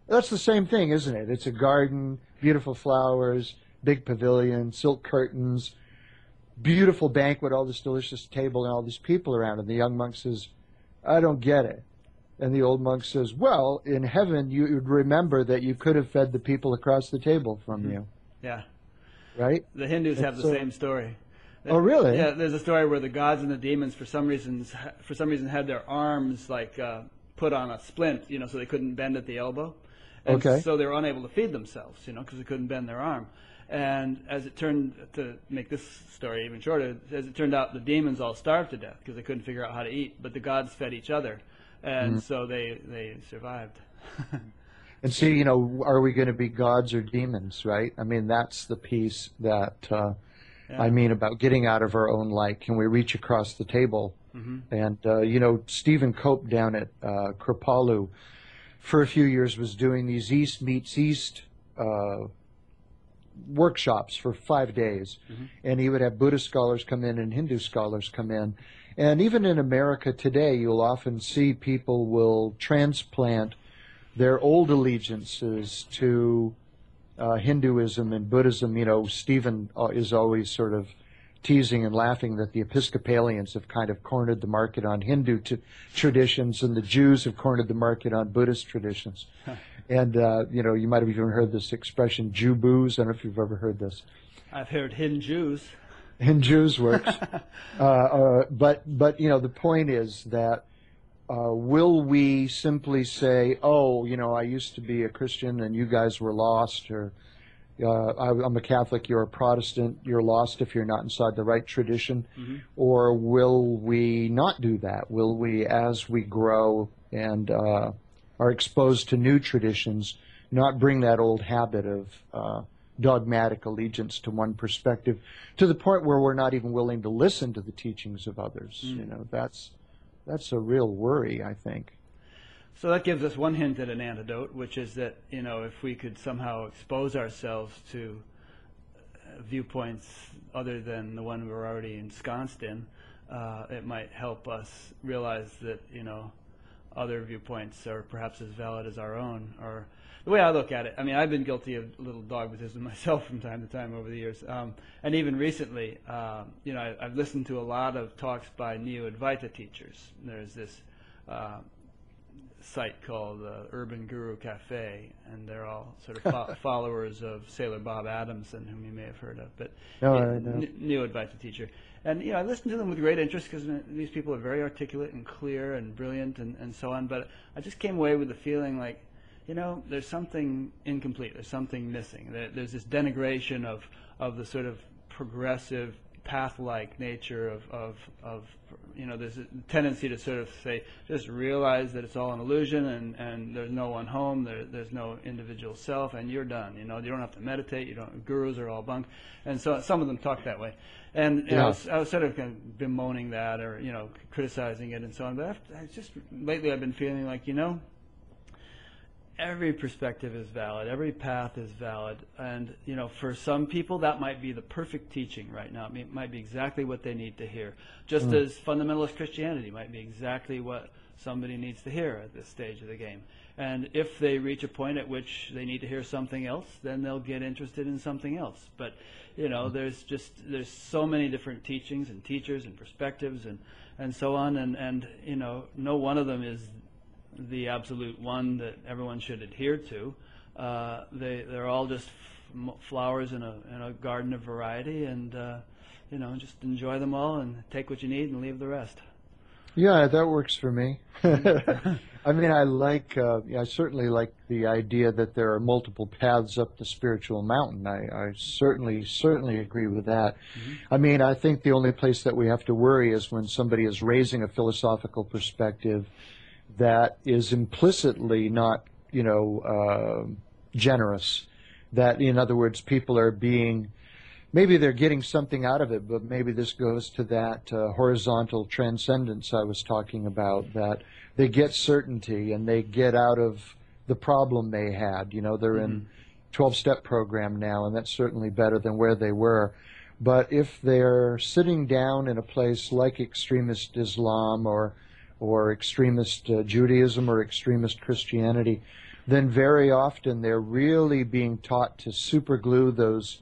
That's the same thing, isn't it? It's a garden, beautiful flowers, big pavilion, silk curtains, beautiful banquet, all this delicious table, and all these people around. And the young monk says, I don't get it. And the old monk says, Well, in heaven, you would remember that you could have fed the people across the table from you, Yeah. right? The Hindus have the So- same story. Oh, really? Yeah, there's a story where the gods and the demons, for some reasons, for some reason, had their arms like uh, put on a splint, you know, so they couldn't bend at the elbow. And Okay. So they were unable to feed themselves, you know, because they couldn't bend their arm. And as it turned to make this story even shorter, as it turned out, the demons all starved to death because they couldn't figure out how to eat. But the gods fed each other, and Mm-hmm. so they they survived. (laughs) And see, you know, are we going to be gods or demons, right? I mean, that's the piece that uh, Yeah. I mean about getting out of our own light. Can we reach across the table? And, uh, you know, Stephen Cope down at uh, Kripalu for a few years was doing these East Meets East uh, workshops for five days. And he would have Buddhist scholars come in and Hindu scholars come in. And even in America today, you'll often see people will transplant their old allegiances to uh, Hinduism and Buddhism. You know, Stephen uh, is always sort of teasing and laughing that the Episcopalians have kind of cornered the market on Hindu t- traditions, and the Jews have cornered the market on Buddhist traditions. And uh, you know, you might have even heard this expression "Jew booze." I don't know if you've ever heard this. I've heard Hindus. In Jews works, (laughs) uh, uh, but but you know the point is that uh, will we simply say, oh, you know, I used to be a Christian and you guys were lost, or uh, I, I'm a Catholic, you're a Protestant, you're lost if you're not inside the right tradition, or will we not do that? Will we, as we grow and uh, are exposed to new traditions, not bring that old habit of uh, dogmatic allegiance to one perspective to the point where we're not even willing to listen to the teachings of others? You know, that's that's a real worry, I think. So that gives us one hint at an antidote, which is that you know if we could somehow expose ourselves to uh, viewpoints other than the one we're already ensconced in, uh, it might help us realize that you know other viewpoints are perhaps as valid as our own. Or the way I look at it, I mean, I've been guilty of a little dogmatism (laughs) myself from time to time over the years, um, and even recently, um, you know, I, I've listened to a lot of talks by Neo Advaita teachers. There's this. Uh, site called uh, Urban Guru Cafe, and they're all sort of fo- (laughs) followers of Sailor Bob Adamson, whom you may have heard of, but No, yeah, I know. n- new Advaita teacher. And you know, I listened to them with great interest because these people are very articulate and clear and brilliant and, and so on. But I just came away with the feeling like, you know, there's something incomplete. There's something missing. There, there's this denigration of of the sort of progressive path-like nature of, of, of, you know, there's a tendency to sort of say, just realize that it's all an illusion and, and there's no one home, there, there's no individual self, and you're done. You know, you don't have to meditate, you don't, gurus are all bunk. And so some of them talk that way. And you know, I, was, I was sort of, kind of bemoaning that or, you know, criticizing it and so on. But I've, I just, lately I've been feeling like, you know, every perspective is valid, every path is valid, and you know, for some people that might be the perfect teaching right now. It might be exactly what they need to hear. Just mm. as fundamentalist Christianity might be exactly what somebody needs to hear at this stage of the game. And if they reach a point at which they need to hear something else, then they'll get interested in something else. But you know, mm. there's just there's so many different teachings and teachers and perspectives and and so on, and and you know, no one of them is the absolute one that everyone should adhere to. Uh, they they're all just f- flowers in a in a garden of variety, and uh, you know, just enjoy them all and take what you need and leave the rest. Yeah, that works for me. (laughs) I mean, I like, uh, I certainly like the idea that there are multiple paths up the spiritual mountain. I, I certainly, certainly agree with that. Mm-hmm. I mean, I think the only place that we have to worry is when somebody is raising a philosophical perspective that is implicitly not, you know, uh, generous. That, in other words, people are being maybe they're getting something out of it, but maybe this goes to that uh, horizontal transcendence I was talking about, that they get certainty and they get out of the problem they had. You know, they're mm-hmm. in 12 step program now, and that's certainly better than where they were. But if they're sitting down in a place like extremist Islam or or extremist uh, Judaism or extremist Christianity, then very often they're really being taught to superglue those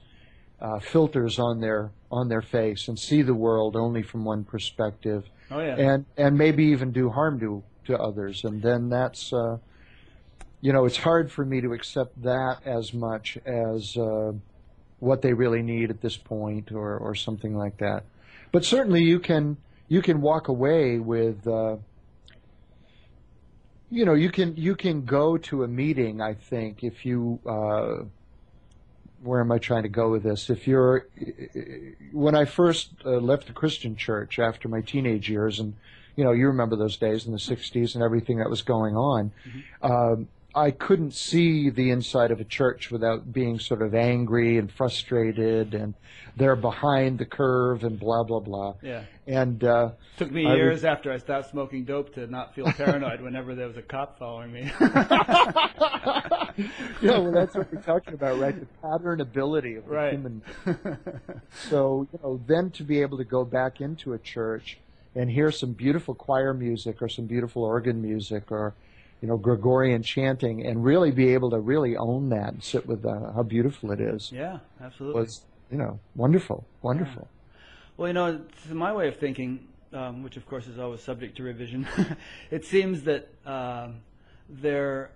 uh, filters on their on their face and see the world only from one perspective, oh, yeah. and and maybe even do harm to to others, and then that's uh, you know it's hard for me to accept that as much as uh, what they really need at this point, or or something like that. But certainly you can you can walk away with. You know, you can you can go to a meeting. I think if you uh, where am I trying to go with this? If you're, when I first uh, left the Christian church after my teenage years, and you know, you remember those days in the '60s and everything that was going on. Mm-hmm. Um, I couldn't see the inside of a church without being sort of angry and frustrated, and they're behind the curve and blah blah blah. Yeah. And uh, took me years after I stopped smoking dope to not feel paranoid whenever there was a cop following me. (laughs) yeah, well, that's what we're talking about, right? The pattern ability of the right. human. so you know, then to be able to go back into a church and hear some beautiful choir music or some beautiful organ music or you know, Gregorian chanting and really be able to really own that and sit with uh, how beautiful it is. Yeah, absolutely. Was, you know, wonderful, wonderful. Yeah. Well, you know, to my way of thinking, um, which of course is always subject to revision, (laughs) it seems that um, there,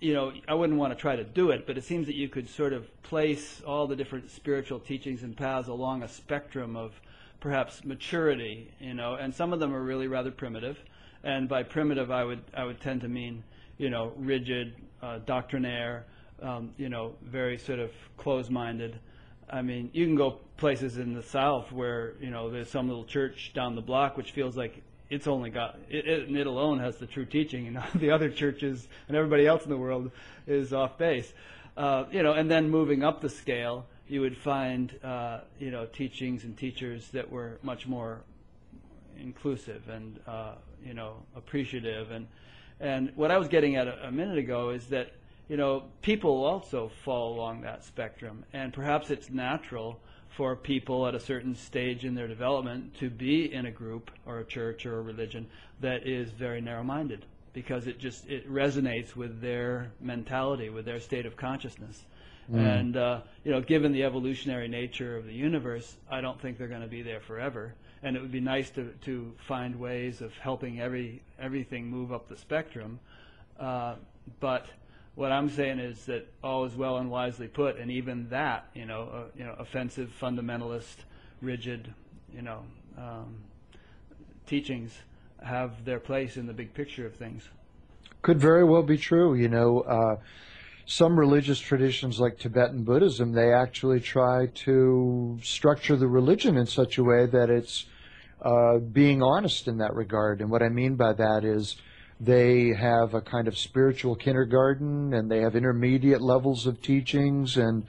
you know, I wouldn't want to try to do it, but it seems that you could sort of place all the different spiritual teachings and paths along a spectrum of perhaps maturity, you know, and some of them are really rather primitive and by primitive, I would I would tend to mean you know rigid, uh, doctrinaire, um, you know very sort of closed-minded. I mean, you can go places in the South where you know there's some little church down the block which feels like it's only got it, it, it alone has the true teaching, and (laughs) the other churches and everybody else in the world is off base. Uh, you know, and then moving up the scale, you would find uh, you know teachings and teachers that were much more inclusive and uh, you know appreciative. And and what I was getting at a, a minute ago is that you know people also fall along that spectrum. And perhaps it's natural for people at a certain stage in their development to be in a group or a church or a religion that is very narrow-minded because it just it resonates with their mentality with their state of consciousness. Mm. and uh, you know given the evolutionary nature of the universe I don't think they're going to be there forever and it would be nice to, to find ways of helping every everything move up the spectrum. Uh, but what I'm saying is that all is well and wisely put, and even that, you know, uh, you know, offensive, fundamentalist, rigid, you know, um, teachings have their place in the big picture of things. Could very well be true. You know, uh, some religious traditions like Tibetan Buddhism, they actually try to structure the religion in such a way that it's uh, being honest in that regard. And what I mean by that is they have a kind of spiritual kindergarten and they have intermediate levels of teachings and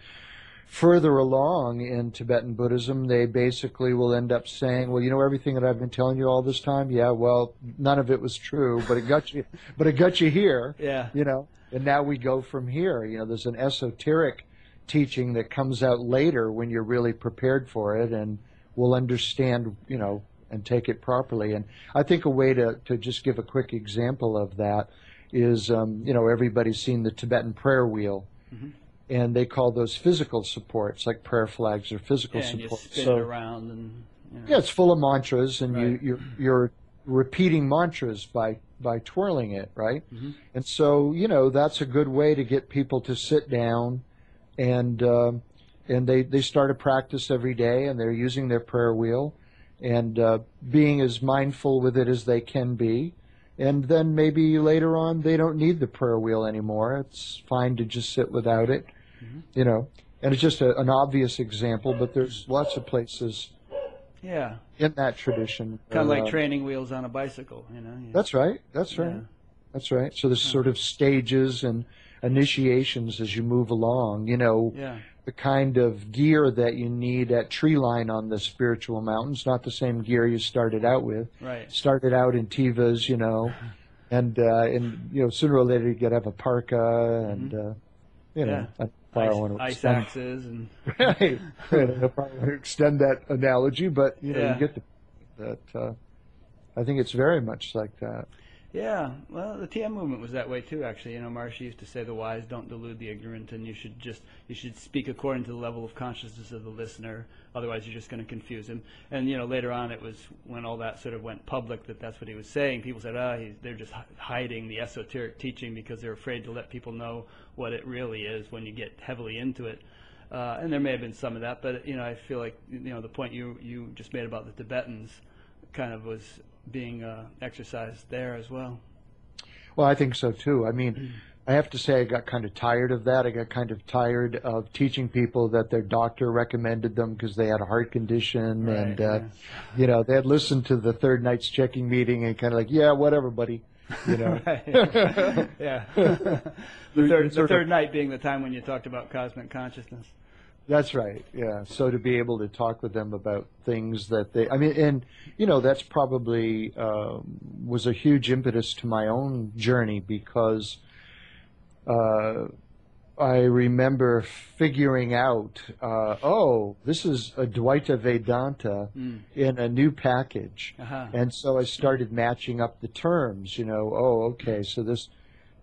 further along in Tibetan Buddhism, they basically will end up saying, "Well, you know everything that I've been telling you all this time. Yeah, well, none of it was true, but it got you, (laughs) but it got you here. Yeah, you know, and now we go from here. You know, there's an esoteric teaching that comes out later when you're really prepared for it and will understand, you know, and take it properly. And I think a way to, to just give a quick example of that is, um, you know, everybody's seen the Tibetan prayer wheel. Mm-hmm. And they call those physical supports, like prayer flags or physical Yeah, and you spin So- it around and, you know. yeah, it's full of mantras, and Right. you, you're you're repeating mantras by by twirling it, right? Mhm. And so you know that's a good way to get people to sit down, and um and they they start a practice every day, and they're using their prayer wheel, and uh, being as mindful with it as they can be. And then maybe later on they don't need the prayer wheel anymore. It's fine to just sit without it, you know. And it's just a, an obvious example, but there's lots of places Yeah. in that tradition. Kind of Uh, like training wheels on a bicycle, you know. you- That's right. That's right. Yeah. That's right. So there's sort of stages and initiations as you move along. You know, Yeah. the kind of gear that you need at tree line on the spiritual mountains, not the same gear you started out with. Right. Started out in tivas, you know, (laughs) and uh, and you know sooner or later you got to have a parka and uh, you know. Mm-hmm. Yeah. I probably want Ice, to ice extend, axes and (laughs) right. I'll probably extend that analogy, but you know Yeah. you get the, that. Uh, I think it's very much like that. Yeah, well, the TM movement was that way too. Actually, you know, Maharishi used to say, "The wise don't delude the ignorant," and you should just you should speak according to the level of consciousness of the listener. Otherwise, you're just going to confuse him. And you know, later on, it was when all that sort of went public that that's what he was saying. People said, "Ah, he's, they're just hiding the esoteric teaching because they're afraid to let people know what it really is when you get heavily into it." Uh, and there may have been some of that, but you know, I feel like you know the point you you just made about the Tibetans kind of was being uh, exercised there as well. Well, I think so too. I mean, I have to say I got kind of tired of that. I got kind of tired of teaching people that their doctor recommended them because they had a heart condition Right, and, uh, yeah. you know, they had listened to the third night's checking meeting and kind of like, yeah, whatever, buddy. You know, (laughs) (laughs) yeah. (laughs) the third, the third night being the time when you talked about cosmic consciousness. That's right. Yeah. So to be able to talk with them about things that they, I mean, and you know, that's probably um, was a huge impetus to my own journey because uh, I remember figuring out, uh, oh, this is Advaita Vedanta Mm. in a new package, Uh-huh. and so I started matching up the terms. You know, oh, okay, so this,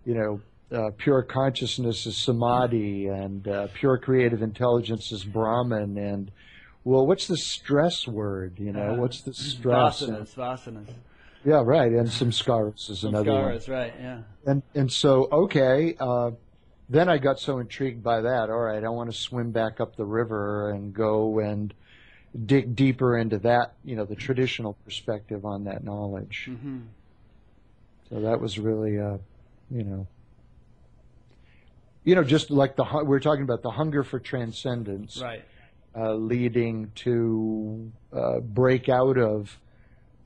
you know, uh, pure consciousness is samadhi, and uh, pure creative intelligence is Brahman, and well, what's the stress word? You know, Uh, what's the stress? Vasanas, vasanas. Yeah, right, and some samskaras is another one. Samskaras, right, yeah. And and so okay, uh, then I got so intrigued by that. All right, I want to swim back up the river and go and dig deeper into that. You know, the traditional perspective on that knowledge. hmm So that was really, uh, you know, you know, just like the we we're talking about the hunger for transcendence, Right. uh, leading to uh, break out of.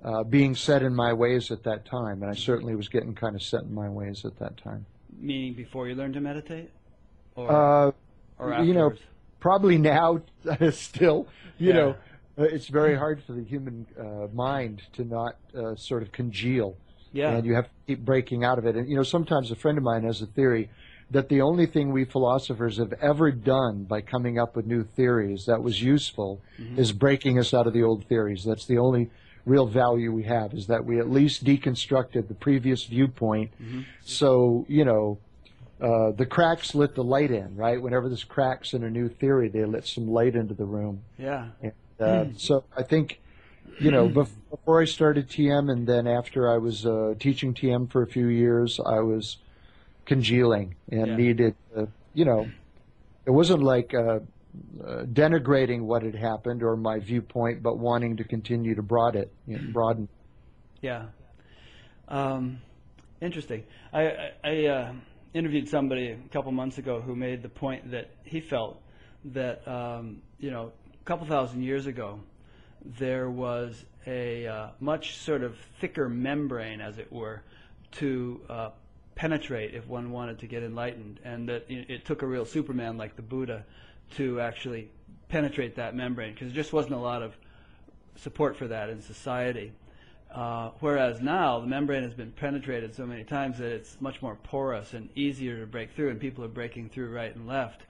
Uh, being set in my ways at that time, and I certainly was getting kind of set in my ways at that time. Meaning before you learned to meditate? Or, Uh, or you know, probably now (laughs) still, you Yeah. know, uh, it's very hard for the human uh, mind to not uh, sort of congeal, yeah. and you have to keep breaking out of it. And you know, sometimes a friend of mine has a theory that the only thing we philosophers have ever done by coming up with new theories that was useful Mm-hmm. is breaking us out of the old theories. That's the only real value we have is that we at least deconstructed the previous viewpoint. Mm-hmm. So you know, uh, the cracks let the light in, right? Whenever there's cracks in a new theory, they let some light into the room. yeah. And, uh, (clears throat) so I think, you know, bef- before I started TM and then after I was uh, teaching TM for a few years, I was congealing and Yeah. needed, uh, you know, it wasn't like uh, uh, denigrating what had happened or my viewpoint, but wanting to continue to broaden it, you know, broaden. Yeah. Um, interesting. I, I, I uh, interviewed somebody a couple months ago who made the point that he felt that, um, you know, a couple thousand years ago, there was a uh, much sort of thicker membrane, as it were, to uh, penetrate if one wanted to get enlightened, and that it, took a real Superman like the Buddha to actually penetrate that membrane because there just wasn't a lot of support for that in society. Uh, whereas now the membrane has been penetrated so many times that it's much more porous and easier to break through, and people are breaking through right and left.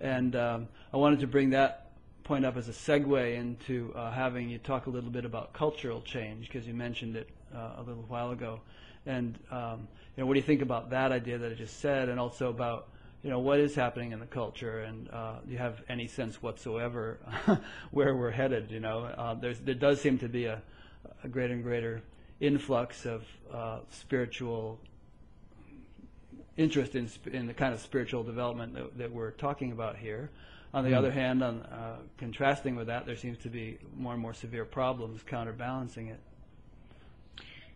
And um, I wanted to bring that point up as a segue into uh, having you talk a little bit about cultural change because you mentioned it uh, a little while ago, and um, you know what do you think about that idea that I just said, and also about you know what is happening in the culture, and uh, do you have any sense whatsoever (laughs) where we're headed? You know, uh, there's there does seem to be a, a greater and greater influx of uh, spiritual interest in, sp- in the kind of spiritual development that, that we're talking about here. On the Mm. other hand, on uh, contrasting with that, there seems to be more and more severe problems counterbalancing it.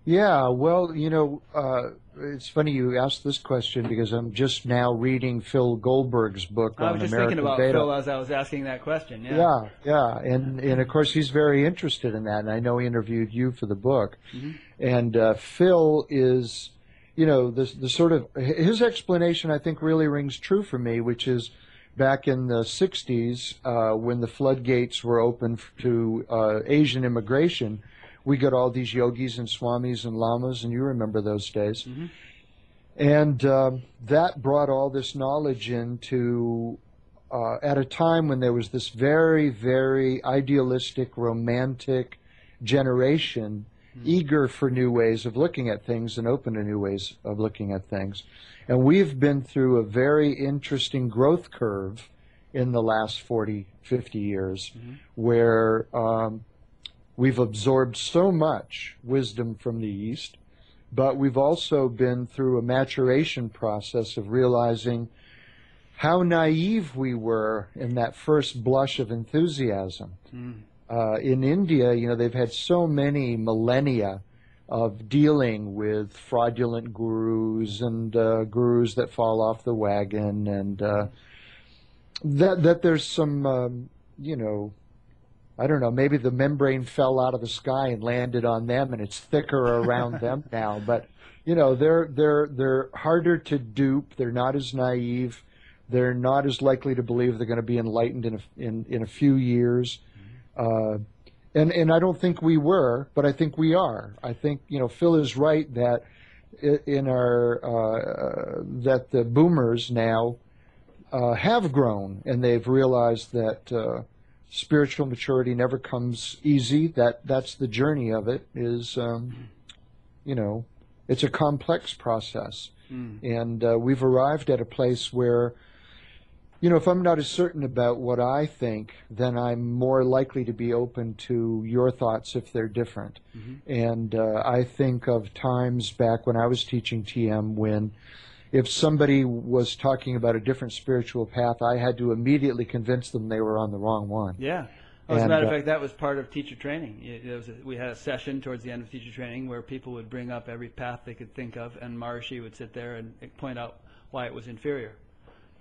Yeah, well, you know, uh, it's funny you asked this question because I'm just now reading Phil Goldberg's book I was just American thinking about. Phil as I was asking that question. Yeah. Yeah, yeah, and and of course he's very interested in that, and I know he interviewed you for the book. And uh, Phil is, you know, the the sort of his explanation I think really rings true for me, which is back in the '60s uh, when the floodgates were open to uh, Asian immigration, we got all these yogis and swamis and lamas, and you remember those days. And um, that brought all this knowledge into uh, at a time when there was this very, very idealistic, romantic generation eager for new ways of looking at things and open to new ways of looking at things. And we've been through a very interesting growth curve in the last 40, 50 years where um, we've absorbed so much wisdom from the East, but we've also been through a maturation process of realizing how naive we were in that first blush of enthusiasm. Uh, in India, you know, they've had so many millennia of dealing with fraudulent gurus and uh, gurus that fall off the wagon, and uh, that that there's some, um, you know, I don't know, maybe the membrane fell out of the sky and landed on them, and it's thicker around (laughs) them now. But you know, they're they're they're harder to dupe. They're not as naive. They're not as likely to believe they're going to be enlightened in a, in in a few years. Uh, and and I don't think we were, but I think we are. I think you know Phil is right that in our uh, that the boomers now uh, have grown and they've realized that uh, spiritual maturity never comes easy. That that's the journey of it. Is um, you know, it's a complex process, and uh, we've arrived at a place where. You know, if I'm not as certain about what I think, then I'm more likely to be open to your thoughts if they're different. And uh, I think of times back when I was teaching TM when if somebody was talking about a different spiritual path, I had to immediately convince them they were on the wrong one. Yeah. As a matter of uh, fact, that was part of teacher training. It- There was a, we had a session towards the end of teacher training where people would bring up every path they could think of, and Maharishi would sit there and point out why it was inferior.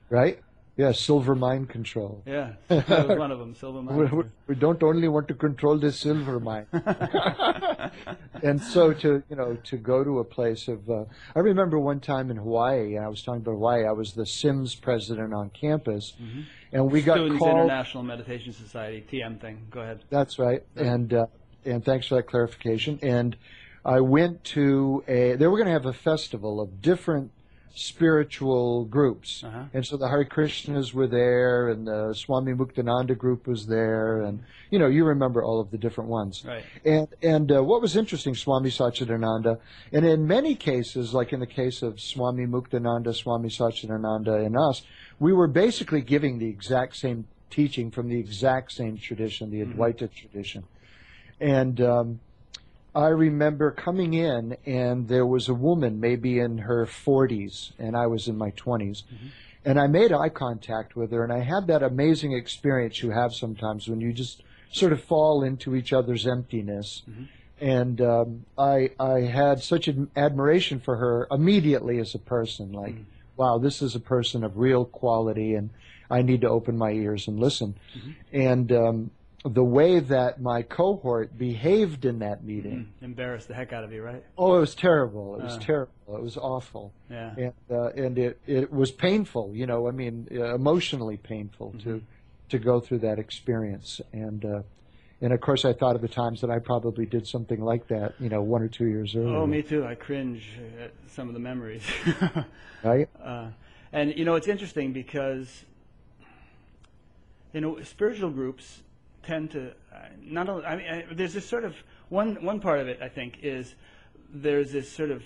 Right? Yeah, Silva Mind Control. Yeah, that was one of them. Silva We, we- we don't only want to control the silver mine. (laughs) and so to you know to go to a place of uh, I remember one time in Hawaii and I was talking about Hawaii I was the SIMS president on campus and we got Students called International Meditation Society TM thing. Go ahead. that's right and uh, and thanks for that clarification and I went to a they were going to have a festival of different spiritual groups Uh-huh. and so the Hare Krishnas were there and the Swami Muktananda group was there and you know you remember all of the different ones Right. and and uh, what was interesting, Swami Satchidananda, and in many cases, like in the case of Swami Muktananda, Swami Satchidananda, and us, we were basically giving the exact same teaching from the exact same tradition, the Advaita tradition. And um, I remember coming in, and there was a woman, maybe in her 40s, and I was in my 20s. And I made eye contact with her, and I had that amazing experience you have sometimes when you just sort of fall into each other's emptiness. And um, I, I had such an admiration for her immediately as a person. Like, wow, this is a person of real quality, and I need to open my ears and listen. And um, the way that my cohort behaved in that meeting, Embarrassed the heck out of you, right? oh, it was terrible. It was Uh. terrible. It was awful Yeah. and uh, and it it was painful. You know, I mean, uh, emotionally painful to to go through that experience. And uh, and of course, I thought of the times that I probably did something like that. You know, one or two years earlier. Oh, me too. I cringe at some of the memories. (laughs) Right? Uh, and you know, it's interesting because you know, spiritual groups tend to uh, not only. I mean, I, there's this sort of one one part of it. I think is there's this sort of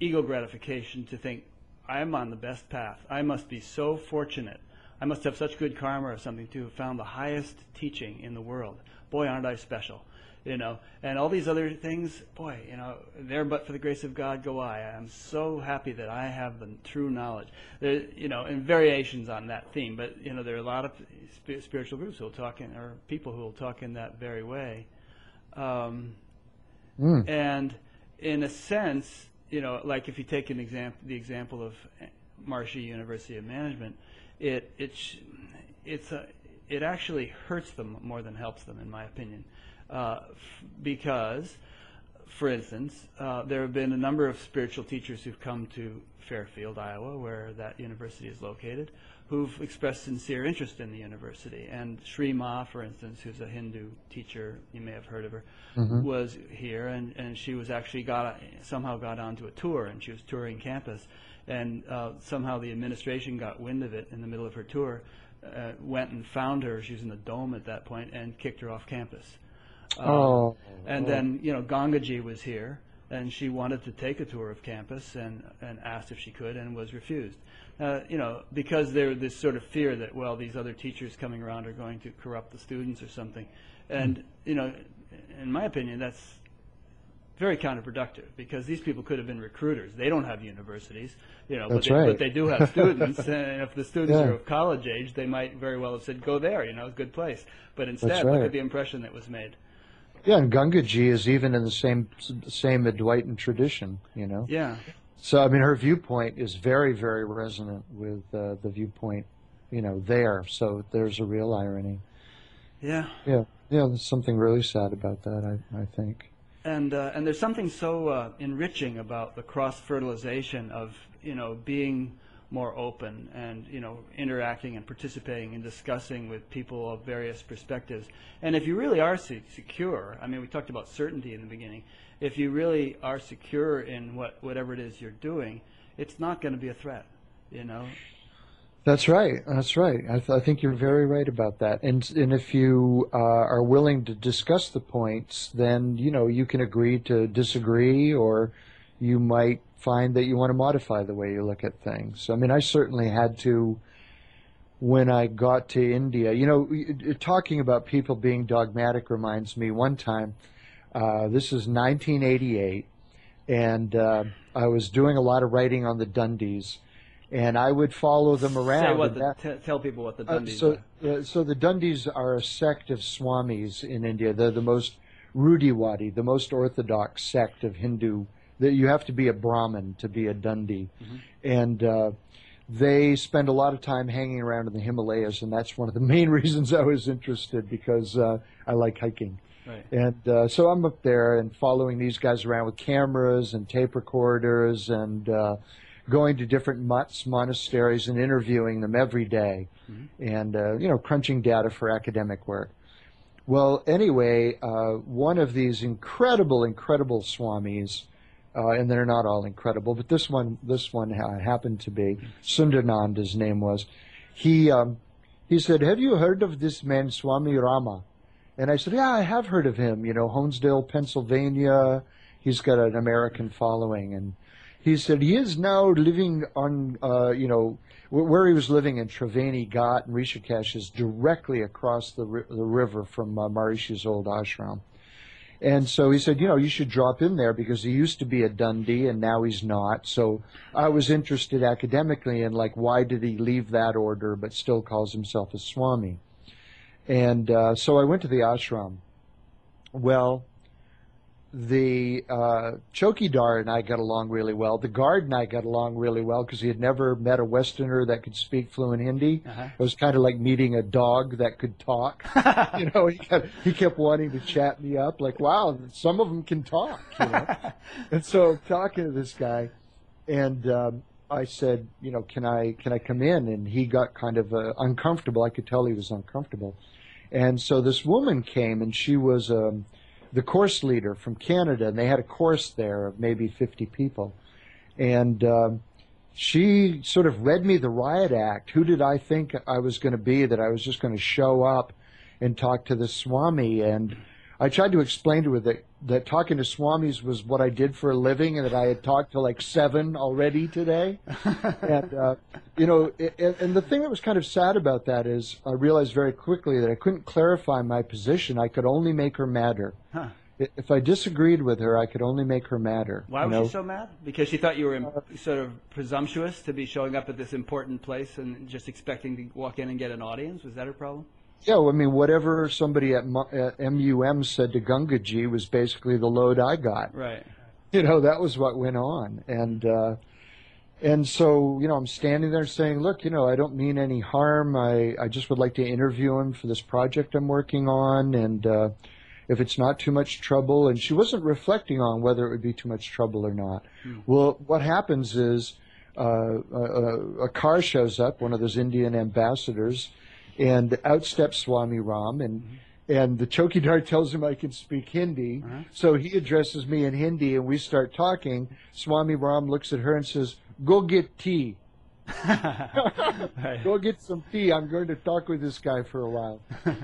ego gratification to think I'm on the best path. I must be so fortunate. I must have such good karma or something to have found the highest teaching in the world. Boy, aren't I special you know, and all these other things, boy, you know, there but for the grace of God go I. I'm so happy that I have the true knowledge. There, you know, and variations on that theme, but you know, there are a lot of spiritual groups who will talk in, or people who will talk in that very way. Um, mm. And in a sense, you know, like if you take an example, the example of Maharishi University of Management, it it's it's a, it actually hurts them more than helps them, in my opinion uh, because, for instance, uh, there have been a number of spiritual teachers who've come to Fairfield, Iowa, where that university is located, who've expressed sincere interest in the university. And Sri Ma, for instance, who's a Hindu teacher, you may have heard of her, mm-hmm. was here, and, and she was actually got somehow got onto a tour, and she was touring campus, and uh, somehow the administration got wind of it in the middle of her tour, uh, went and found her. She was in the dome at that point, and kicked her off campus. Oh. And then, you know, Gangaji was here, and she wanted to take a tour of campus and, and asked if she could and was refused. Uh, you know, because there's this sort of fear that, well, these other teachers coming around are going to corrupt the students or something. And, you know, in my opinion, that's very counterproductive because these people could have been recruiters. They don't have universities, you know, but they, right. but they do have (laughs) students. and if the students yeah. are of college age, they might very well have said, "Go there," you know, it's a good place. But instead, right. look at the impression that was made. Yeah, and Gangaji is even in the same same Advaitin tradition, you know. Yeah. So I mean, her viewpoint is very, very resonant with uh, the viewpoint, you know, there. So there's a real irony. Yeah. Yeah. Yeah. There's something really sad about that. I I think. And uh, and there's something so uh, enriching about the cross fertilization of you know being more open and you know interacting and participating and discussing with people of various perspectives. And if you really are secure, I mean, we talked about certainty in the beginning. If you really are secure in what whatever it is you're doing, it's not going to be a threat. You know. That's right. That's right. I, th- I think you're very right about that. And and if you uh, are willing to discuss the points, then you know you can agree to disagree, or you might find that you want to modify the way you look at things. I mean, I certainly had to when I got to India. You know, talking about people being dogmatic reminds me one time, uh, this is 1988, and uh, I was doing a lot of writing on the Dandis. And I would follow them around. Say what the, that, t- tell people what the Dandis uh, so, are. so the Dandis are a sect of Swamis in India. They're the most Rudiwadi, the most orthodox sect of Hindu that you have to be a Brahmin to be a Dandi, mm-hmm. and uh, they spend a lot of time hanging around in the Himalayas, and that's one of the (laughs) main reasons I was interested because uh, I like hiking. Right. And uh, so I'm up there and following these guys around with cameras and tape recorders and uh, going to different mutts, monasteries, and interviewing them every day, mm-hmm. and uh, you know, crunching data for academic work. Well, anyway, uh, one of these incredible, incredible swamis uh, and they're not all incredible, but this one, this one happened to be Sundanand. His name was. He um, he said, "Have you heard of this man, Swami Rama?" And I said, "Yeah, I have heard of him. You know, Honesdale, Pennsylvania. He's got an American following." And he said he is now living on, uh, you know, where he was living in Triveni Ghat and Rishikesh is directly across the ri- the river from uh, Maharishi's old ashram. And so he said, you know, you should drop in there because he used to be a Dandi and now he's not. So I was interested academically in like, why did he leave that order but still calls himself a Swami? And uh, so I went to the ashram. Well, the uh, Chokidar and I got along really well. The guard and I got along really well because he had never met a Westerner that could speak fluent Hindi. Uh-huh. It was kind of like meeting a dog that could talk. (laughs) you know, he kept, he kept wanting to chat me up, like, wow, some of them can talk. You know? (laughs) and so talking to this guy, and um, I said, you know, can I can I come in? And he got kind of uh, uncomfortable. I could tell he was uncomfortable. And so this woman came, and she was. Um, the course leader from Canada, and they had a course there of maybe 50 people. And um, she sort of read me the riot act. Who did I think I was going to be that I was just going to show up and talk to the Swami? And I tried to explain to her that, that talking to Swamis was what I did for a living and that I had talked to like seven already today. (laughs) and, uh, you know, it, and the thing that was kind of sad about that is I realized very quickly that I couldn't clarify my position. I could only make her madder. Huh. If I disagreed with her, I could only make her madder. Why was know? she so mad? Because she thought you were sort of presumptuous to be showing up at this important place and just expecting to walk in and get an audience. Was that her problem? Yeah, well, I mean, whatever somebody at, at MUM said to Gangaji was basically the load I got. Right. You know, that was what went on, and uh, and so you know, I'm standing there saying, look, you know, I don't mean any harm. I I just would like to interview him for this project I'm working on, and uh, if it's not too much trouble, and she wasn't reflecting on whether it would be too much trouble or not. Well, what happens is. Uh, a, a car shows up, one of those Indian ambassadors, and out steps Swami Ram, and and the chowkidar tells him I can speak Hindi, so he addresses me in Hindi, and we start talking. Swami Ram looks at her and says, "Go get tea. right. (laughs) (laughs) Go get some tea. I'm going to talk with this guy for a while." (laughs)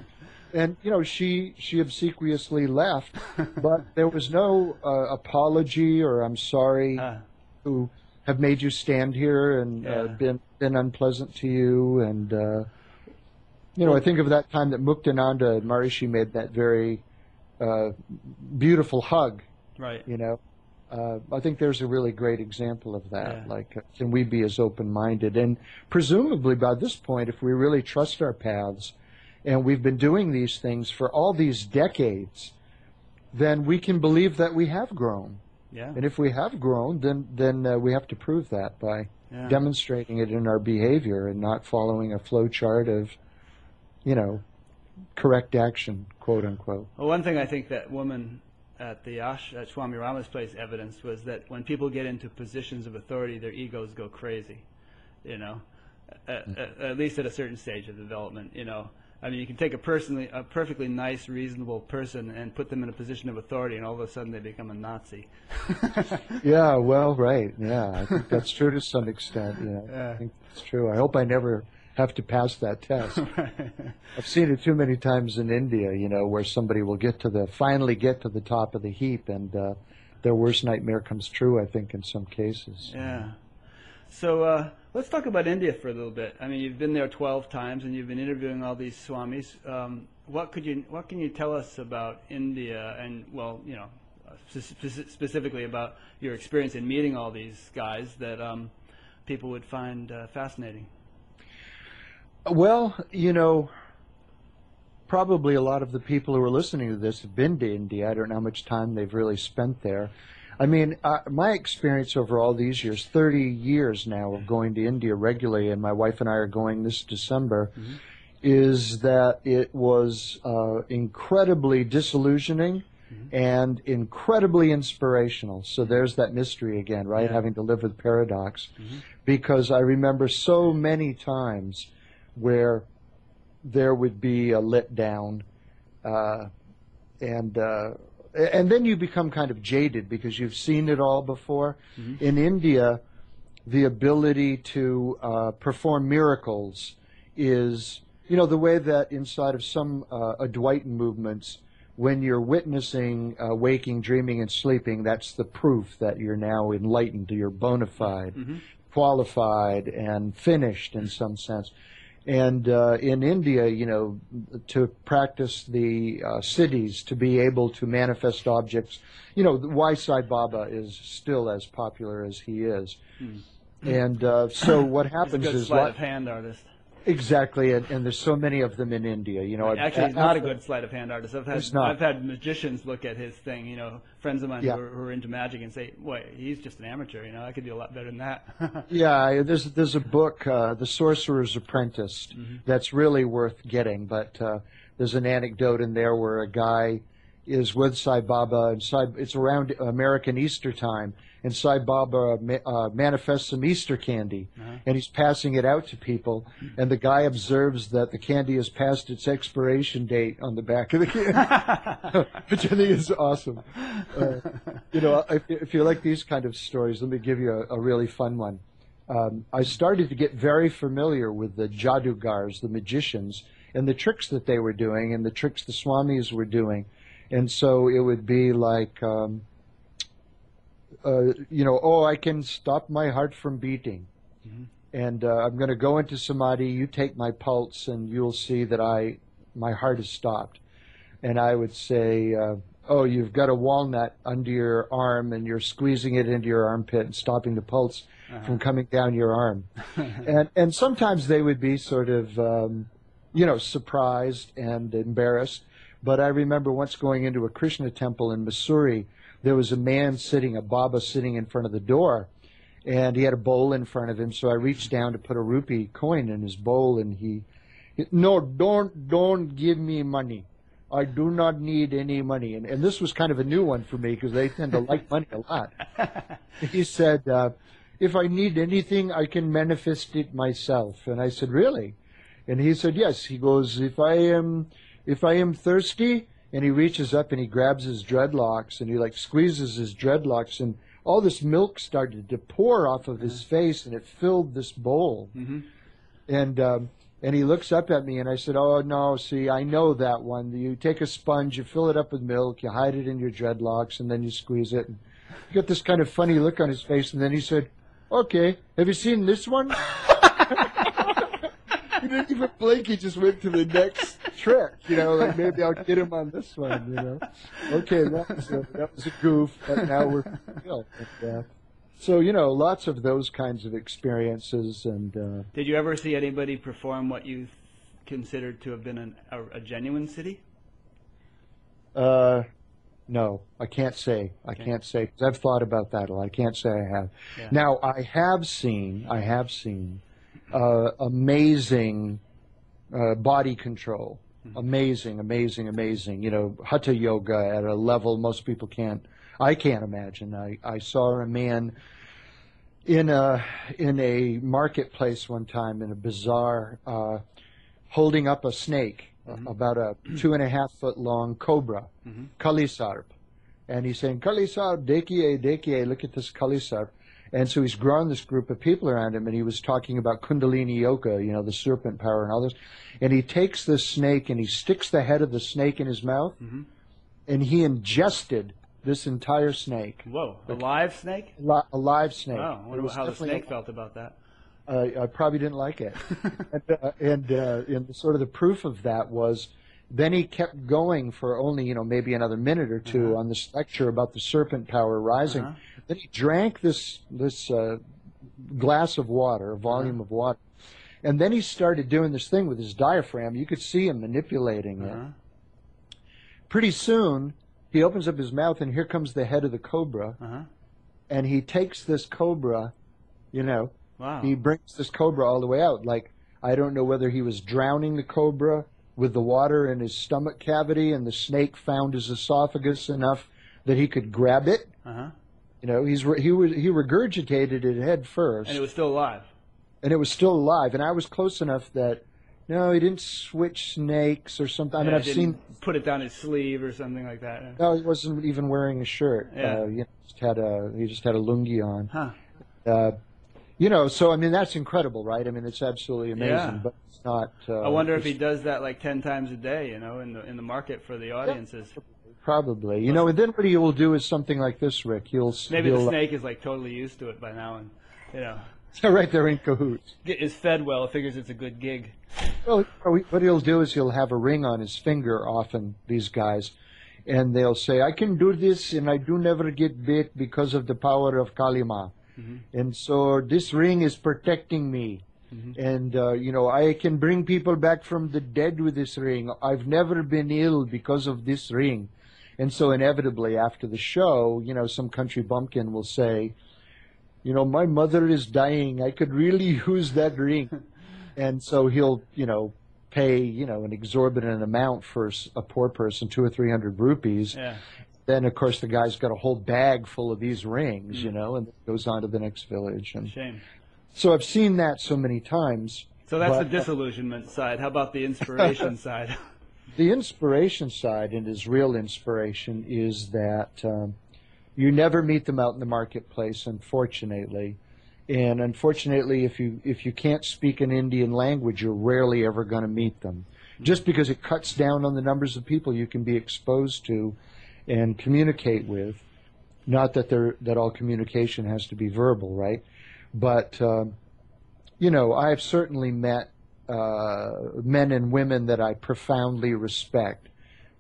And you know, she she obsequiously left, but there was no uh, apology or "I'm sorry" Uh, who have made you stand here and uh, been been unpleasant to you and uh, you know I think of that time that Muktananda and Maharishi made that very uh, beautiful hug right. you know uh, I think there's a really great example of that Yeah. like uh, can we be as open-minded and presumably by this point if we really trust our paths and we've been doing these things for all these decades then we can believe that we have grown Yeah. and if we have grown, then then uh, we have to prove that by Yeah. demonstrating it in our behavior and not following a flow chart of, you know, correct action, quote unquote. Well, one thing I think that woman at the Ash, at Swami Rama's place evidenced was that when people get into positions of authority, their egos go crazy. You know, at, at, at least at a certain stage of development. You know, I mean, you can take a personally, a perfectly nice, reasonable person and put them in a position of authority, and all of a sudden they become a Nazi. (laughs) (laughs) Yeah, well, right. Yeah, I think that's true to some extent. Yeah, Yeah. I think that's true. I hope I never have to pass that test. (laughs) I've seen it too many times in India, you know, where somebody will get to the finally get to the top of the heap, and uh, their worst nightmare comes true. I think in some cases. Yeah. So uh, let's talk about India for a little bit. I mean, you've been there 12 times, and you've been interviewing all these swamis. Um, what could you, what can you tell us about India, and well, you know, uh, spe- specifically about your experience in meeting all these guys that um, people would find uh, fascinating? Well, you know, probably a lot of the people who are listening to this have been to India. I don't know how much time they've really spent there. I mean, uh, my experience over all these years, 30 years now of going to India regularly, and my wife and I are going this December, is that it was uh, incredibly disillusioning and incredibly inspirational. So there's that mystery again, right? Yeah. Having to live with paradox. Because I remember so many times where there would be a let down, uh, and uh, and then you become kind of jaded because you've seen it all before. In India, the ability to uh, perform miracles is, you know, the way that inside of some uh, Advaitin movements, when you're witnessing uh, waking, dreaming, and sleeping, that's the proof that you're now enlightened, you're bona fide, qualified, and finished in some sense. And uh, in India, you know, to practice the uh, siddhis, to be able to manifest objects, you know, why Sai Baba is still as popular as he is. And uh, so what happens good is sleight of hand artist. Exactly, and, and there's so many of them in India. You know, I've- Actually, he's not a good sleight of hand artist. I've had. I've had magicians look at his thing. You know, friends of mine Yeah. who, are, who are into magic and say, "Wait, he's just an amateur. You know, I could do a lot better than that." (laughs) Yeah, there's there's a book, uh, The Sorcerer's Apprentice, Mm-hmm. that's really worth getting. But uh, there's an anecdote in there where a guy is with Sai Baba, and Sai, it's around American Easter time, and Sai Baba ma- uh, manifests some Easter candy, Uh-huh. and he's passing it out to people, and the guy observes that the candy has passed its expiration date on the back of the candy, (laughs) which I think is awesome. Uh, you know, if, if you like these kind of stories, let me give you a, a really fun one. um, I started to get very familiar with the jadugars, the magicians, and the tricks that they were doing and the tricks the swamis were doing. And so it would be like, um, uh, you know, oh, I can stop my heart from beating. Mm-hmm. And uh, I'm going to go into samadhi. You take my pulse, and you'll see that I, my heart is stopped. And I would say, uh, oh, you've got a walnut under your arm, and you're squeezing it into your armpit and stopping the pulse uh-huh. from coming down your arm. (laughs) and and sometimes they would be sort of, um, you know, surprised and embarrassed. But I remember once going into a Krishna temple in Mussoorie, there was a man sitting, a Baba sitting in front of the door, and he had a bowl in front of him. So I reached down to put a rupee coin in his bowl, and he, no, don't, don't give me money. I do not need any money. And, and this was kind of a new one for me because they tend to (laughs) like money a lot. he said, uh, if I need anything, I can manifest it myself. And I said, really? And he said, yes. He goes, if I am, if I am thirsty, and he reaches up and he grabs his dreadlocks and he like squeezes his dreadlocks and all this milk started to pour off of his face and it filled this bowl. Mm-hmm. And um, and he looks up at me and I said, "Oh no, see, I know that one. You take a sponge, you fill it up with milk, you hide it in your dreadlocks, and then you squeeze it." And you got this kind of funny look on his face, and then he said, "Okay, have you seen this one?" (laughs) he (laughs) didn't even blink. He just went to the next trick. You know, like maybe I'll get him on this one. You know, okay, that was a, that was a goof, but now we're real. uh, so you know, lots of those kinds of experiences. And uh, did you ever see anybody perform what you considered to have been an, a, a, genuine siddhi? Uh, no, I can't say. I okay. can't say because I've thought about that a lot. I can't say I have. Yeah. Now I have seen. I have seen uh, amazing uh, body control. Mm-hmm. Amazing, amazing, amazing. You know, hatha yoga at a level most people can't. I can't imagine. I, I saw a man in a in a marketplace one time in a bazaar, uh, holding up a snake, mm-hmm. about a two and a half foot long cobra, mm-hmm. kalisarp, and he's saying kalisarp, dekiye, dekiye. Look at this kalisarp. And so he's grown this group of people around him, and he was talking about Kundalini Yoga, you know, the serpent power and all this. And he takes this snake and he sticks the head of the snake in his mouth, mm-hmm. and he ingested this entire snake. Whoa, a live snake? Li- a live snake. Wow, I wonder how the snake felt about that. Uh, I probably didn't like it. (laughs) and uh, and, uh, and sort of the proof of that was then he kept going for only, you know, maybe another minute or 2 uh-huh. on this lecture about the serpent power rising. Uh-huh. Then he drank this this uh, glass of water, a volume uh-huh. of water, and then he started doing this thing with his diaphragm. You could see him manipulating it. Uh-huh. Pretty soon, he opens up his mouth, and here comes the head of the cobra, uh-huh. and he takes this cobra, you know, wow. he brings this cobra all the way out. Like I don't know whether he was drowning the cobra with the water in his stomach cavity, and the snake found his esophagus enough that he could grab it. Uh-huh. You know, he's re- he was he regurgitated it head first, and it was still alive. And it was still alive, and I was close enough that no, he didn't switch snakes or something. I mean, I've seen put it down his sleeve or something like that. No, he wasn't even wearing a shirt. Yeah. Uh, you know, just had a he just had a lungi on. Huh. Uh, you know, so I mean that's incredible, right? I mean it's absolutely amazing, yeah. but it's not. Uh, I wonder if he does that like ten times a day, you know, in the in the market for the audiences. Yeah. Probably. You know, and then what he will do is something like this, Rick. He'll maybe he'll, the snake is like totally used to it by now, and you know. So (laughs) right they're in cahoots. Is fed well. Figures it's a good gig. Well, what he'll do is he'll have a ring on his finger. Often these guys, and they'll say, "I can do this, and I do never get bit because of the power of Kalima." Mm-hmm. And so this ring is protecting me. Mm-hmm. And, uh, you know, I can bring people back from the dead with this ring. I've never been ill because of this ring. And so inevitably after the show, you know, some country bumpkin will say, you know, my mother is dying. I could really (laughs) use that ring. (laughs) and so he'll, you know, pay, you know, an exorbitant amount for a poor person, two or three hundred rupees. Yeah. Then of course the guy's got a whole bag full of these rings, mm. you know, and goes on to the next village. And Shame. So I've seen that so many times. So that's but, the disillusionment side. How about the inspiration (laughs) side? the inspiration side and his real inspiration is that um, you never meet them out in the marketplace, unfortunately. And unfortunately, if you if you can't speak an Indian language, you're rarely ever going to meet them. Just because it cuts down on the numbers of people you can be exposed to and communicate with. Not that there that all communication has to be verbal, right? But um, you know, I have certainly met uh, men and women that I profoundly respect.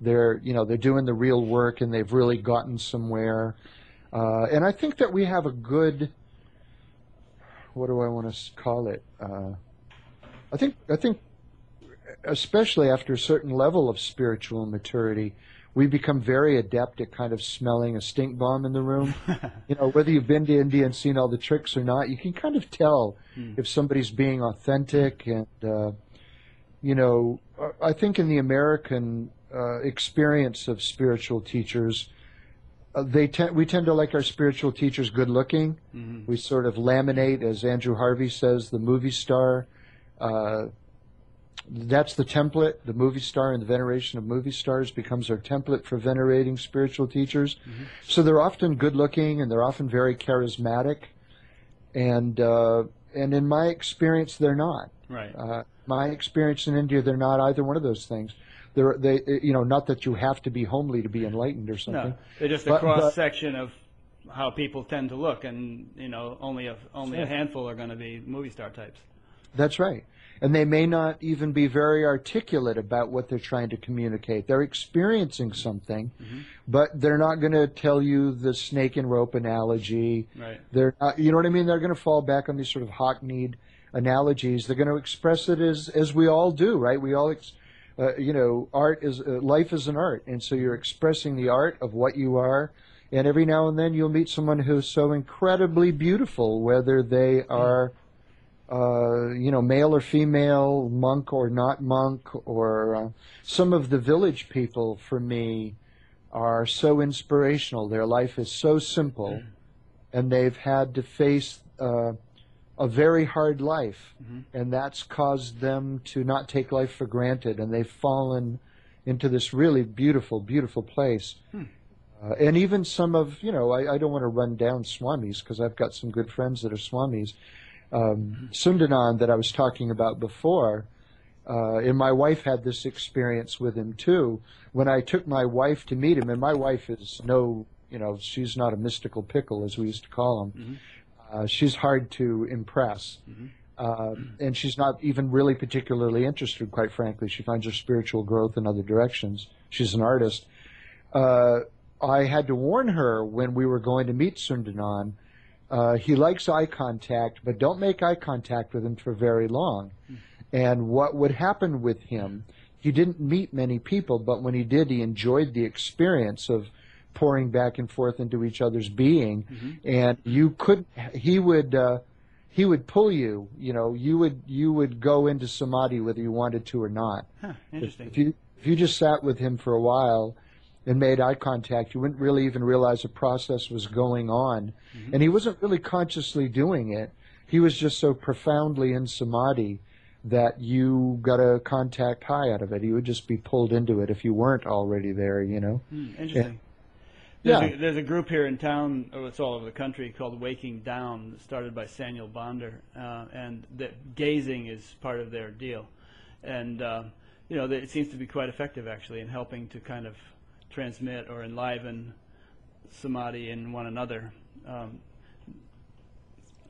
They're you know they're doing the real work and they've really gotten somewhere. Uh, and I think that we have a good what do I want to call it? Uh, I think I think especially after a certain level of spiritual maturity, we become very adept at kind of smelling a stink bomb in the room. (laughs) you know, whether you've been to India and seen all the tricks or not, you can kind of tell Hmm. if somebody's being authentic. And, uh, you know, I think in the American uh, experience of spiritual teachers, uh, they tend we tend to like our spiritual teachers good looking. Mhm. We sort of laminate, as Andrew Harvey says, the movie star. That's the template. The movie star and the veneration of movie stars becomes our template for venerating spiritual teachers. So they're often good looking and they're often very charismatic. And uh, and in my experience, they're not. Right. Uh, my experience in India, they're not either one of those things. They're they you know not that you have to be homely to be enlightened or something. No, they're just a cross section of how people tend to look, and you know, only a only a handful are going to be movie star types. That's right. And they may not even be very articulate about what they're trying to communicate. They're experiencing something, but they're not going to tell you the snake and rope analogy. Right. They're not, you know what I mean? They're going to fall back on these sort of hackneyed analogies. They're going to express it as, as we all do, right? We all, ex, uh, you know, art is, uh, life is an art. And so you're expressing the art of what you are. And every now and then you'll meet someone who's so incredibly beautiful, whether they are, uh, you know, male or female, monk or not monk, or uh, some of the village people for me are so inspirational. Their life is so simple, and they've had to face uh, a very hard life, and that's caused them to not take life for granted, and they've fallen into this really beautiful, beautiful place. Uh, and even some of, you know, I, I don't want to run down Swamis because I've got some good friends that are Swamis. Um, Sundanan that I was talking about before, uh, and my wife had this experience with him too. When I took my wife to meet him, and my wife is no, you know, she's not a mystical pickle as we used to call them. Uh, she's hard to impress. Uh, and she's not even really particularly interested, quite frankly. She finds her spiritual growth in other directions. She's an artist. Uh, I had to warn her when we were going to meet Sundanan. Uh, he likes eye contact, but don't make eye contact with him for very long. And what would happen with him, he didn't meet many people, but when he did, he enjoyed the experience of pouring back and forth into each other's being. And you could, he would, uh, he would pull you, you know, you would, you would go into samadhi whether you wanted to or not. Huh, If, interesting. if you if you just sat with him for a while and made eye contact, you wouldn't really even realize a process was going on. And he wasn't really consciously doing it. He was just so profoundly in samadhi that you got a contact high out of it. He would just be pulled into it if you weren't already there, you know. Hmm, interesting. Yeah. There's, a, there's a group here in town, or it's all over the country, called Waking Down, started by Saniel Bonder, uh, and that gazing is part of their deal, and uh, you know it seems to be quite effective actually in helping to kind of transmit or enliven samadhi in one another. Um,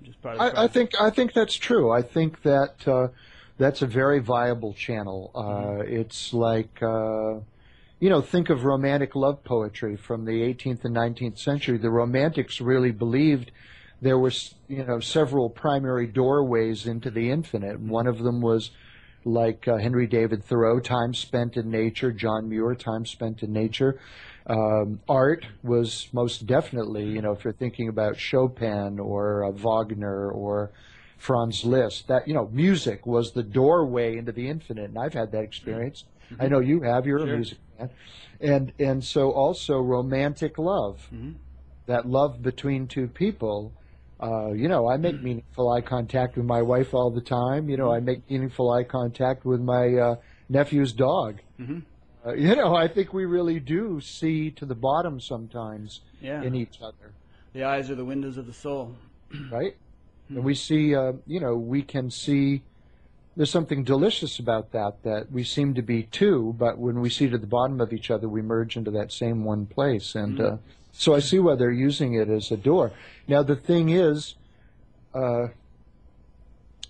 just part of the I, I think I think that's true. I think that uh, that's a very viable channel. Uh, It's like uh, you know, think of romantic love poetry from the 18th and 19th century. The Romantics really believed there was you know several primary doorways into the infinite. One of them was like uh, Henry David Thoreau, time spent in nature. John Muir, time spent in nature. Um, art was most definitely, you know, if you're thinking about Chopin or uh, Wagner or Franz Liszt, that you know, music was the doorway into the infinite, and I've had that experience. I know you have. You're Sure. a music fan, and and so also romantic love, Mhm. that love between two people. Uh, you know, I make meaningful eye contact with my wife all the time. You know, I make meaningful eye contact with my uh, nephew's dog. Mhm. Uh, (laughs) you know, I think we really do see to the bottom sometimes Yeah. in each other, the eyes are the windows of the soul. (clears throat) right? And we see, uh, you know, we can see there's something delicious about that, that we seem to be two, but when we see to the bottom of each other, we merge into that same one place. And uh, so I see why they're using it as a door. Now, the thing is, uh,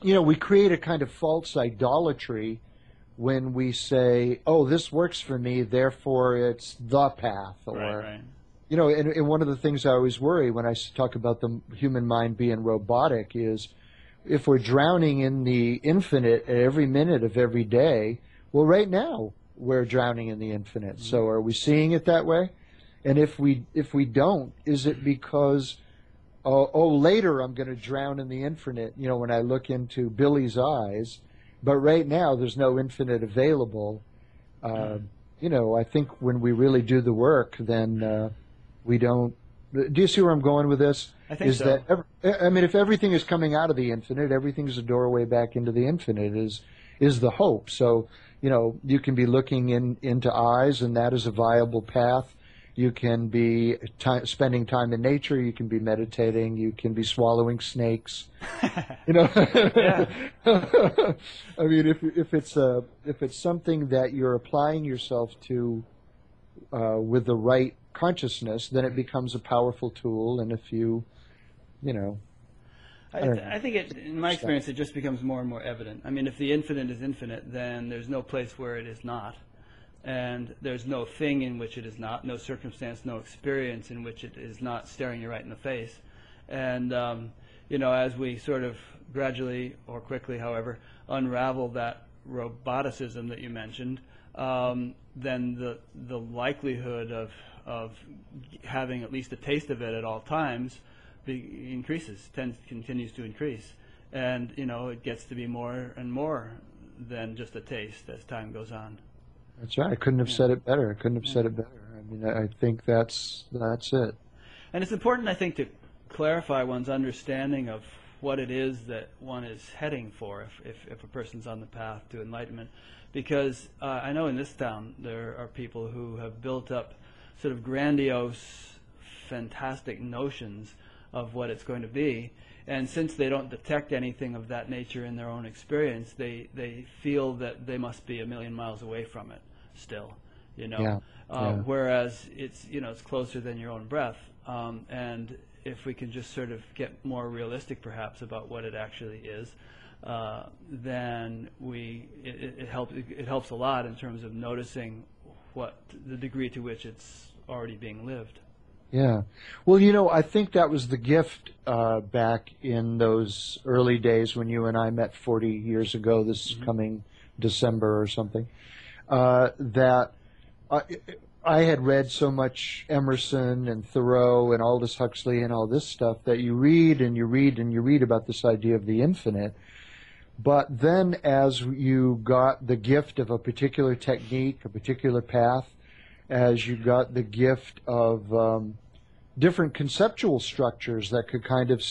you know, we create a kind of false idolatry when we say, oh, this works for me, therefore it's the path. Or, Right, right. you know, and, and one of the things I always worry when I talk about the human mind being robotic is if we're drowning in the infinite at every minute of every day, well, right now we're drowning in the infinite. So are we seeing it that way? And if we if we don't, is it because oh, oh later I'm going to drown in the infinite? You know, when I look into Billy's eyes, but right now there's no infinite available. Uh, you know, I think when we really do the work, then uh, we don't. Do you see where I'm going with this? I think is so. that ev- I mean, if everything is coming out of the infinite, everything's a doorway back into the infinite. Is is the hope? So you know, you can be looking in into eyes, and that is a viable path. You can be ti spending time in nature. You can be meditating. You can be swallowing snakes. (laughs) You know, (laughs) I mean, if if it's a if it's something that you're applying yourself to uh, with the right consciousness, then it becomes a powerful tool. And if you, you know, I, th- I think it, in my experience, it just becomes more and more evident. I mean, if the infinite is infinite, then there's no place where it is not. And there's no thing in which it is not, no circumstance, no experience in which it is not staring you right in the face. And, um, you know, as we sort of gradually or quickly, however, unravel that roboticism that you mentioned, um, then the, the likelihood of, of having at least a taste of it at all times be, increases, tends, continues to increase. And, you know, it gets to be more and more than just a taste as time goes on. That's right. I couldn't have said it better. I couldn't have said it better. I mean, I I think that's that's it. And it's important, I think, to clarify one's understanding of what it is that one is heading for if, if, if a person's on the path to enlightenment. Because uh, I know in this town there are people who have built up sort of grandiose, fantastic notions of what it's going to be. And since they don't detect anything of that nature in their own experience, they, they feel that they must be a million miles away from it still. You know, Yeah, Uh, yeah. whereas it's you know it's closer than your own breath. Um, and if we can just sort of get more realistic, perhaps about what it actually is, uh, then we it, it, it helps it helps a lot in terms of noticing what the degree to which it's already being lived. Yeah. Well, you know, I think that was the gift uh, back in those early days when you and I met 40 years ago, this coming December or something, uh, that I, I had read so much Emerson and Thoreau and Aldous Huxley and all this stuff that you read and you read and you read about this idea of the infinite. But then as you got the gift of a particular technique, a particular path, as you got the gift of um, different conceptual structures that could kind of,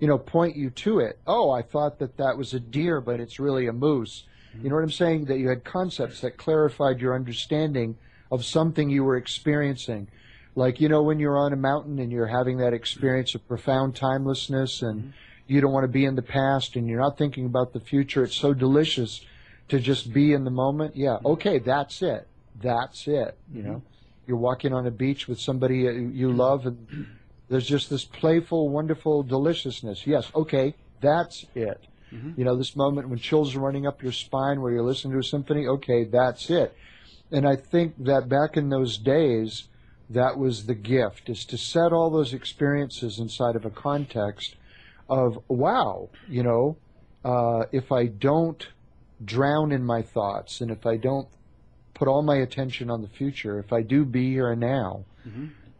you know, point you to it. Oh, I thought that that was a deer, but it's really a moose. You know what I'm saying? That you had concepts that clarified your understanding of something you were experiencing. Like, you know, when you're on a mountain and you're having that experience of profound timelessness and mm-hmm. you don't want to be in the past and you're not thinking about the future. It's so delicious to just be in the moment. Yeah, mm-hmm. okay, that's it. That's it. You know, mm-hmm. you're walking on a beach with somebody you love and there's just this playful, wonderful deliciousness. Yes, okay, that's it. You know, this moment when chills are running up your spine where you're listening to a symphony, okay, that's it. And I think that back in those days, that was the gift, is to set all those experiences inside of a context of, wow, you know, uh, if I don't drown in my thoughts and if I don't put all my attention on the future, if I do be here and now,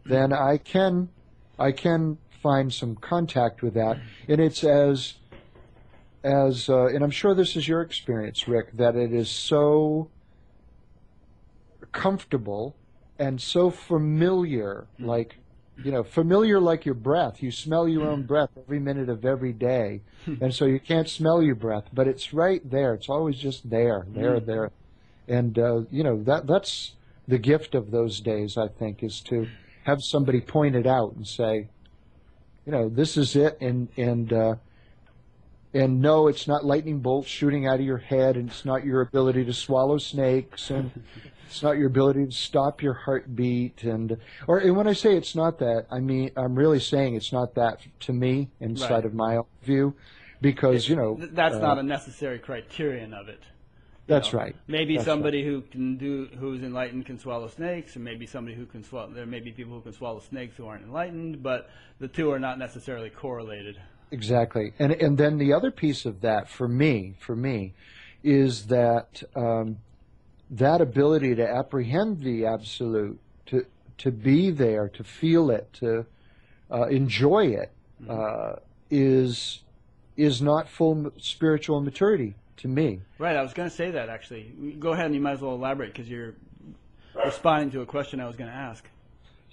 then I can, I can find some contact with that. And it's as, as, uh, and I'm sure this is your experience, Rick, that it is so comfortable and so familiar, like, you know, familiar like your breath. You smell your own breath every minute of every day. and so you can't smell your breath, but it's right there. It's always just there, there, there. And, uh, you know, that, that's the gift of those days, I think, is to have somebody point it out and say, you know, this is it. And, and, uh, and no, it's not lightning bolts shooting out of your head, and it's not your ability to swallow snakes, and it's not your ability to stop your heartbeat, and or and when I say it's not that, I mean I'm really saying it's not that to me inside Right. of my own view, because you know That's uh, not a necessary criterion of it. you That's know. right. Maybe That's somebody who can do who's enlightened can swallow snakes, and maybe somebody who can swallow. There may be people who can swallow snakes who aren't enlightened, but the two are not necessarily correlated. Exactly, and and then the other piece of that for me, for me, is that um, that ability to apprehend the absolute, to to be there, to feel it, to uh, enjoy it, uh, is is not full spiritual maturity to me. Right. I was going to say that actually. Go ahead, and you might as well elaborate because you're responding to a question I was going to ask.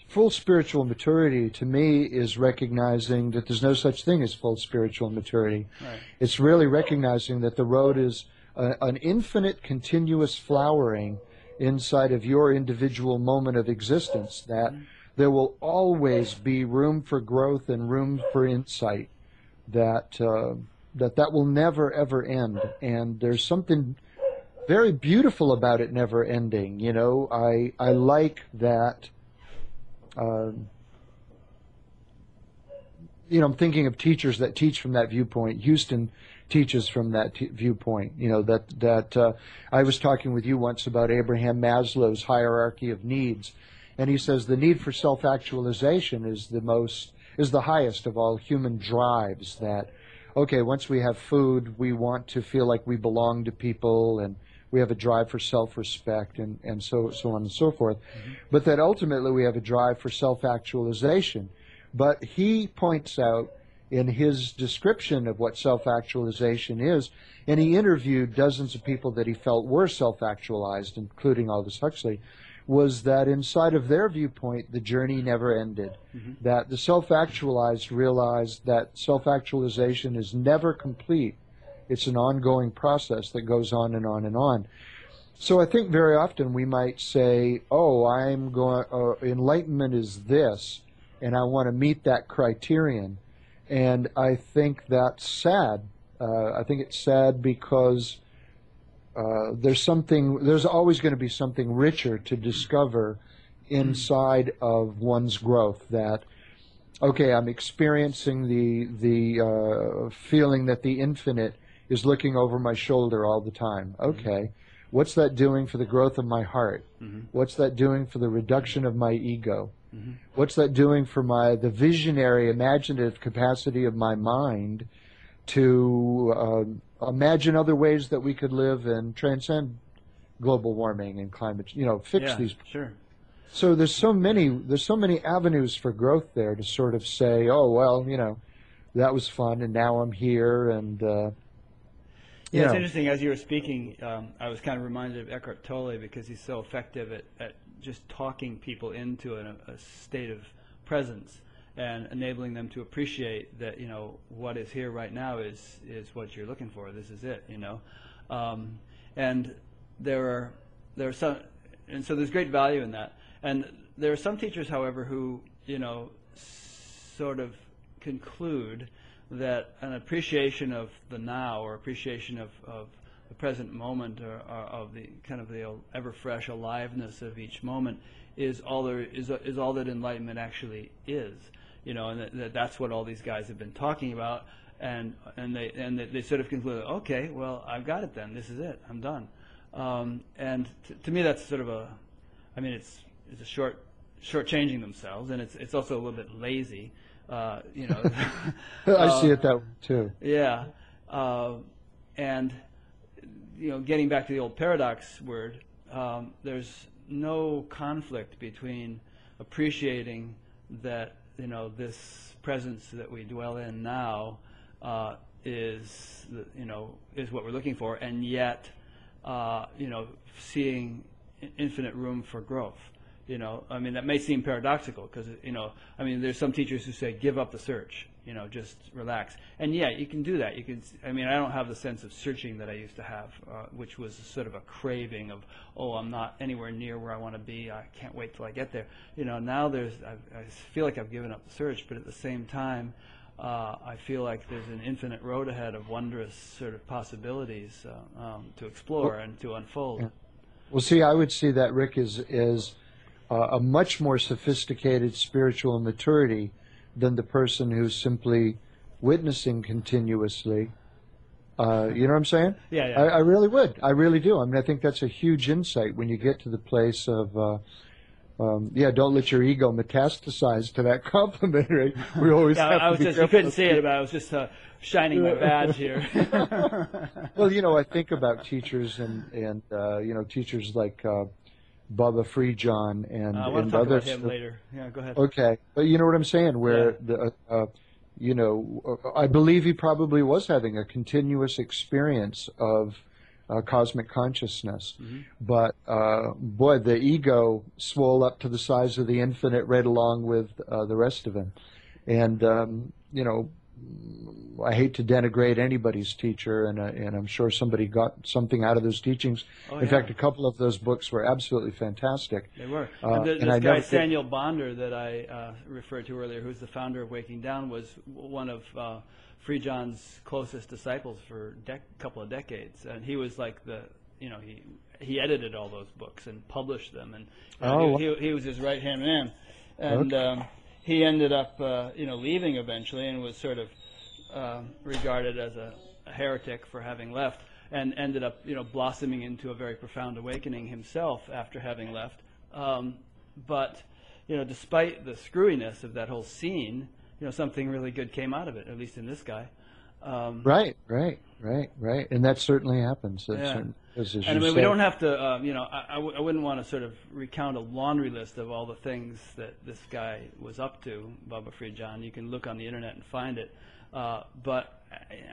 Full spiritual maturity to me is recognizing that there's no such thing as full spiritual maturity. Right. It's really recognizing that the road is a, an infinite, continuous flowering inside of your individual moment of existence. That there will always be room for growth and room for insight. That uh, that that will never ever end. And there's something very beautiful about it never ending. You know, I I like that. Um, you know, I'm thinking of teachers that teach from that viewpoint. Huston teaches from that t- viewpoint. You know that that uh, I was talking with you once about Abraham Maslow's hierarchy of needs, and he says the need for self-actualization is the most is the highest of all human drives. That okay, once we have food, we want to feel like we belong to people and we have a drive for self-respect and, and so so on and so forth. But that ultimately we have a drive for self-actualization. But he points out in his description of what self-actualization is, and he interviewed dozens of people that he felt were self-actualized, including Aldous Huxley, was that inside of their viewpoint, the journey never ended. Mm-hmm. That the self-actualized realized that self-actualization is never complete. It's an ongoing process that goes on and on and on. So I think very often we might say, "Oh, I'm going. Uh, enlightenment is this, and I want to meet that criterion." And I think that's sad. Uh, I think it's sad because uh, there's something. There's always going to be something richer to discover inside of one's growth. That okay, I'm experiencing the the uh, feeling that the infinite is looking over my shoulder all the time. Okay, what's that doing for the growth of my heart? What's that doing for the reduction of my ego? What's that doing for my the visionary, imaginative capacity of my mind to uh, imagine other ways that we could live and transcend global warming and climate? You know, fix yeah, these sure. so there's so many there's so many avenues for growth there to sort of say, oh well, you know, that was fun, and now I'm here, and uh, you Yeah, it's interesting. As you were speaking, um, I was kind of reminded of Eckhart Tolle because he's so effective at, at just talking people into a, a state of presence and enabling them to appreciate that you know what is here right now is is what you're looking for. This is it, you know. Um, and there are there are some, and so there's great value in that. And there are some teachers, however, who you know sort of conclude that an appreciation of the now or appreciation of, of the present moment or, or of the kind of the ever fresh aliveness of each moment is all there is is all that enlightenment actually is you know and that, that that's what all these guys have been talking about. And and they and they, sort of conclude okay well I've got it then. This is it. I'm done. Um, and to me that's sort of a I mean it's it's a short shortchanging themselves. And it's it's also a little bit lazy uh, you know (laughs) I see uh, it that way too. yeah, uh, and you know, getting back to the old paradox word, um, there's no conflict between appreciating that you know this presence that we dwell in now uh, is the, you know is what we're looking for, and yet uh, you know seeing infinite room for growth. You know, I mean that may seem paradoxical because you know, I mean there's some teachers who say give up the search, you know, just relax. And yeah, you can do that. You can. I mean, I don't have the sense of searching that I used to have, uh, which was sort of a craving of, oh, I'm not anywhere near where I want to be. I can't wait till I get there. You know, now there's. I, I feel like I've given up the search, but at the same time, uh, I feel like there's an infinite road ahead of wondrous sort of possibilities uh, um, to explore and to unfold. Yeah. Well, see, I would see that Rick is is a much more sophisticated spiritual maturity than the person who's simply witnessing continuously. Uh, you know what I'm saying? Yeah, yeah. I, I, really would. I really do. I mean, I think that's a huge insight when you get to the place of, uh, um, yeah, don't let your ego metastasize to that (laughs) compliment. Right? We always yeah, have I was just, you couldn't see it, but I was just uh, shining my badge here. (laughs) well, you know, I think about teachers and and uh, you know teachers like uh, Baba Free John and, Uh, and others. about him later. Yeah, go ahead. Okay, but you know what I'm saying? Where Yeah. the, uh, you know, uh, I believe he probably was having a continuous experience of uh, cosmic consciousness, Mm-hmm. but uh, boy, the ego swole up to the size of the infinite right along with uh, the rest of him, and um, you know. I hate to denigrate anybody's teacher, and uh, and I'm sure somebody got something out of those teachings. Oh, In yeah. fact, a couple of those books were absolutely fantastic. They were. Uh, and th- and this guy, did- Saniel Bonder, that I uh, referred to earlier, who's the founder of Waking Down, was one of uh, Free John's closest disciples for a couple of decades. And he was like the, you know, he he edited all those books and published them. And know, Oh, he, he, he was his right hand man. And Okay. um, he ended up, uh, you know, leaving eventually and was sort of uh, regarded as a, a heretic for having left, and ended up, you know, blossoming into a very profound awakening himself after having left. Um, but, you know, despite the screwiness of that whole scene, you know, something really good came out of it, at least in this guy. Um, Right, right, right, right, and that certainly happens. That Yeah. certain- And I mean, we don't have to, uh, you know, I I, w- I wouldn't want to sort of recount a laundry list of all the things that this guy was up to, Baba Free John. You can look on the internet and find it. Uh, but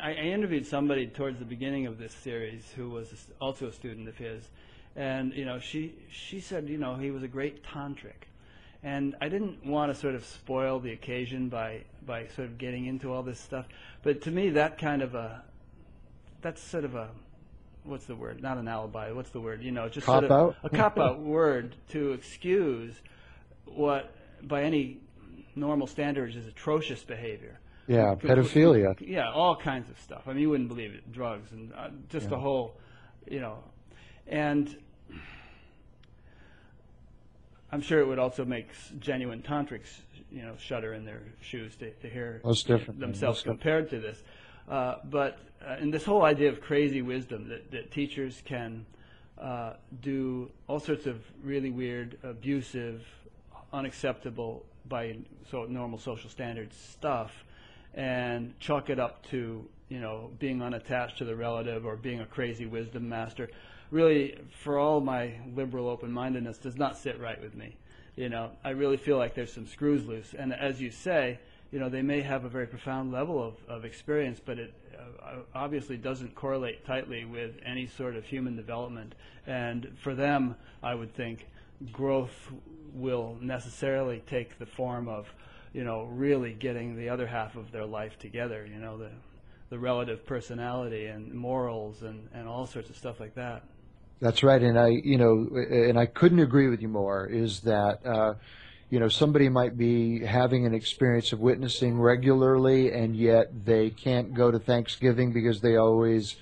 I, I interviewed somebody towards the beginning of this series who was also a student of his, and you know, she she said, you know, he was a great tantric, and I didn't want to sort of spoil the occasion by by sort of getting into all this stuff. But to me, that kind of a that's sort of a what's the word? Not an alibi. What's the word? You know, just sort of a cop out (laughs) word to excuse what by any normal standards is atrocious behavior. Yeah, pedophilia. Yeah, all kinds of stuff. I mean, you wouldn't believe it. Drugs and uh, just the whole, you know, and I'm sure it would also make genuine tantrics, you know, shudder in their shoes to, to hear themselves compared to this. Uh, but uh, and this whole idea of crazy wisdom that, that teachers can uh, do all sorts of really weird, abusive, unacceptable by so normal social standards stuff, and chalk it up to you know being unattached to the relative or being a crazy wisdom master. Really, for all my liberal open-mindedness, does not sit right with me. You know, I really feel like there's some screws loose, and as you say, you know, they may have a very profound level of, of experience, but it uh, obviously doesn't correlate tightly with any sort of human development. And for them, I would think growth will necessarily take the form of, you know, really getting the other half of their life together. You know, the the relative personality and morals and, and all sorts of stuff like that. That's right, and I, you know, and I couldn't agree with you more. Is that, uh, you know, somebody might be having an experience of witnessing regularly, and yet they can't go to Thanksgiving because they always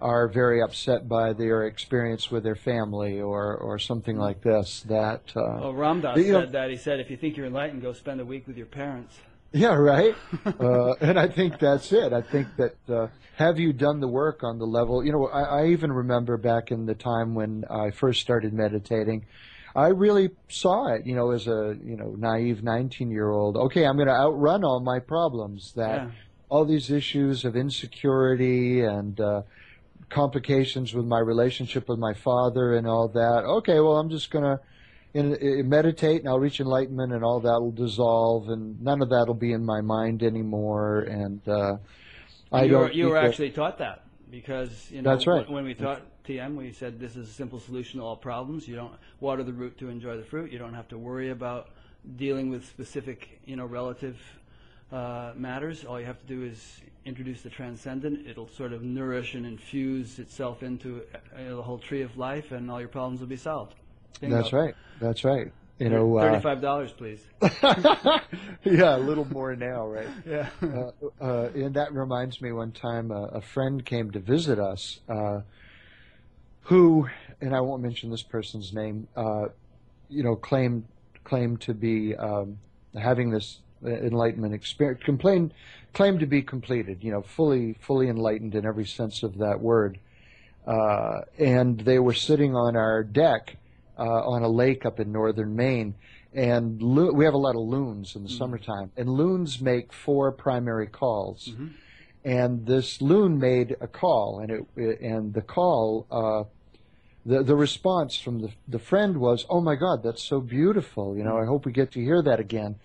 are very upset by their experience with their family or or something like this. That, uh, Well, Ram Dass You know- said that. He said, if you think you're enlightened, go spend a week with your parents. Yeah, right. (laughs) uh, and I think that's it. I think that uh, have you done the work on the level? You know, I, I even remember back in the time when I first started meditating, I really saw it. You know, as a you know naive nineteen year old. Okay, I'm going to outrun all my problems. That Yeah. all these issues of insecurity and uh, complications with my relationship with my father and all that. Okay, well, I'm just going to in, in meditate and I'll reach enlightenment and all that will dissolve and none of that will be in my mind anymore and uh, I you were, don't you were think that- actually taught that because you know That's right. when, when we taught TM, we said this is a simple solution to all problems. You don't water the root to enjoy the fruit. You don't have to worry about dealing with specific you know relative uh, matters. All you have to do is introduce the transcendent. It'll sort of nourish and infuse itself into uh, the whole tree of life, and all your problems will be solved. Bingo. That's right. That's right. You know, uh, thirty-five dollars, please. (laughs) yeah, a little more now, right? (laughs) Yeah. uh, uh, and that reminds me, one time uh, a friend came to visit us, uh, who, and I won't mention this person's name, uh, you know, claimed claimed to be um, having this enlightenment experience, complained, claimed to be completed, you know, fully fully enlightened in every sense of that word, uh, and they were sitting on our deck uh, on a lake up in northern Maine. And lo- we have a lot of loons in the summertime, and loons make four primary calls. And this loon made a call, and it, and the call, uh, the the response from the the friend was, "Oh my God, that's so beautiful! You know, I hope we get to hear that again."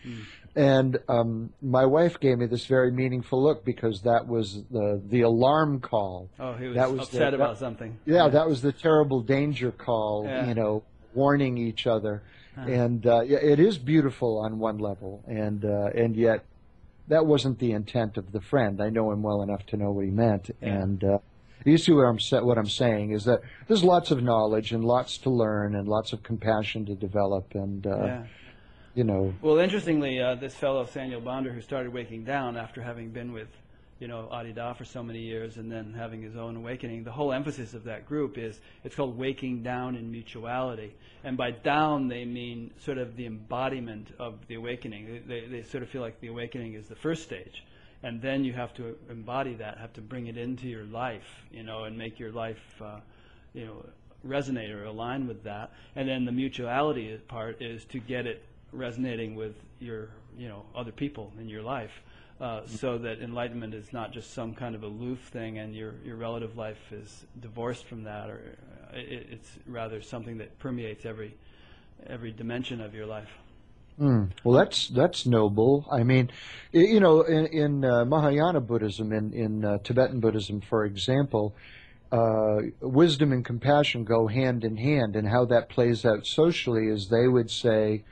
And um, my wife gave me this very meaningful look because that was the the alarm call. Oh, he was, That was upset the- about that- something. Yeah, that was the terrible danger call, Yeah. you know, warning each other. And uh, yeah, it is beautiful on one level, and uh, and yet that wasn't the intent of the friend. I know him well enough to know what he meant, Yeah. and uh, you see what I'm what I'm saying is that there's lots of knowledge and lots to learn and lots of compassion to develop, and uh, yeah. you know, Well, interestingly, uh, this fellow Saniel Bonder, who started waking down after having been with, you know, Adi Da for so many years and then having his own awakening, the whole emphasis of that group is it's called waking down in mutuality. And by down, they mean sort of the embodiment of the awakening. They, they, they sort of feel like the awakening is the first stage. And then you have to embody that, have to bring it into your life, you know, and make your life, uh, you know, resonate or align with that. And then the mutuality part is to get it resonating with your, you know, other people in your life, uh, so that enlightenment is not just some kind of aloof thing, and your your relative life is divorced from that, or uh, it, it's rather something that permeates every every dimension of your life. Mm. Well, that's that's noble. I mean, you know, in, in uh, Mahayana Buddhism, in in uh, Tibetan Buddhism, for example, uh, wisdom and compassion go hand in hand, and how that plays out socially is they would say,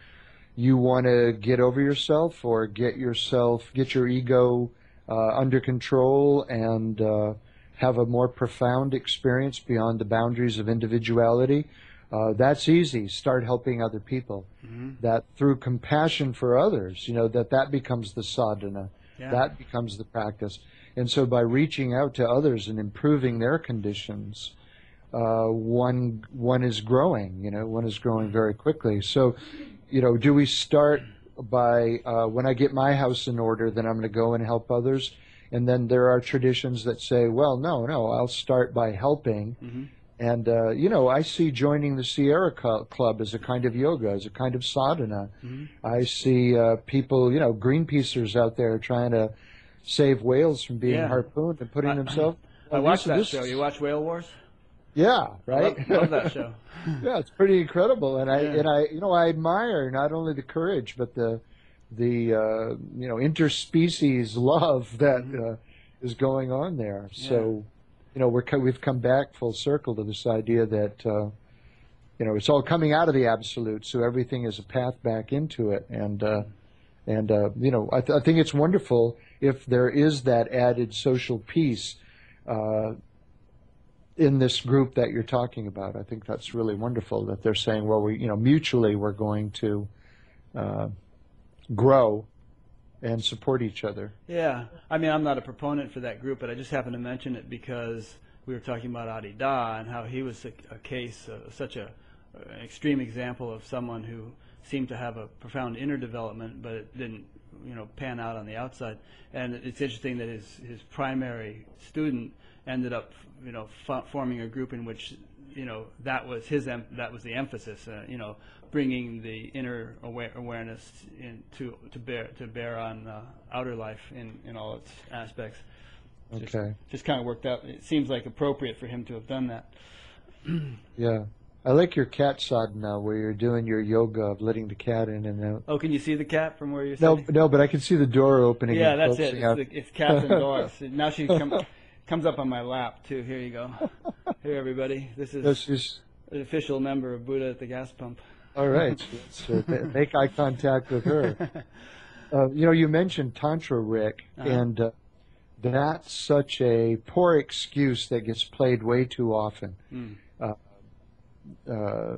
you want to get over yourself or get yourself get your ego uh, under control and uh, have a more profound experience beyond the boundaries of individuality. Uh, that's easy. Start helping other people. That through compassion for others, you know, that that becomes the sadhana. Yeah. That becomes the practice. And so by reaching out to others and improving their conditions, uh, one one is growing. You know, one is growing very quickly. So, you know, do we start by uh, when I get my house in order, then I'm going to go and help others? And then there are traditions that say, well, no, no, I'll start by helping. Mhm. And uh, you know, I see joining the Sierra Club as a kind of yoga, as a kind of sadhana. Mhm. I see uh, people, you know, Greenpeacers out there trying to save whales from being Yeah. harpooned and putting I- themselves. I watched this- that show. You watch Whale Wars? Yeah, right. Love, love that show. (laughs) yeah, it's pretty incredible, and I Yeah. and I you know I admire not only the courage but the the uh, you know interspecies love that Mm-hmm. uh, is going on there. So you know we're we've come back full circle to this idea that uh, you know it's all coming out of the absolute, so everything is a path back into it, and uh, and uh, you know I, th- I think it's wonderful if there is that added social piece. In this group that you're talking about. I think that's really wonderful that they're saying, well, we, you know, mutually we're going to uh, grow and support each other. Yeah, I mean, I'm not a proponent for that group, but I just happened to mention it because we were talking about Adi Da and how he was a, a case, uh, such a an extreme example of someone who seemed to have a profound inner development, but it didn't, you know, pan out on the outside. And it's interesting that his his primary student ended up, you know, fo- forming a group in which, you know, that was his em- that was the emphasis, uh, you know, bringing the inner aware- awareness in to to bear to bear on uh, outer life in in all its aspects. Just, Okay. just kind of worked out. It seems like appropriate for him to have done that. (clears throat) Yeah. I like your cat sadhana where you're doing your yoga of letting the cat in and out. Oh, can you see the cat from where you're No, sitting? no, but I can see the door opening. Yeah, and that's it. It's, the, it's cats indoors. (laughs) now she come, comes up on my lap too. Here you go. Here, everybody. This is This is an official member of Buddha at the gas pump. all right. So (laughs) make eye contact with her. Uh, you know, you mentioned Tantra, Rick, Uh-huh. and uh, that's such a poor excuse that gets played way too often. Mm. Uh,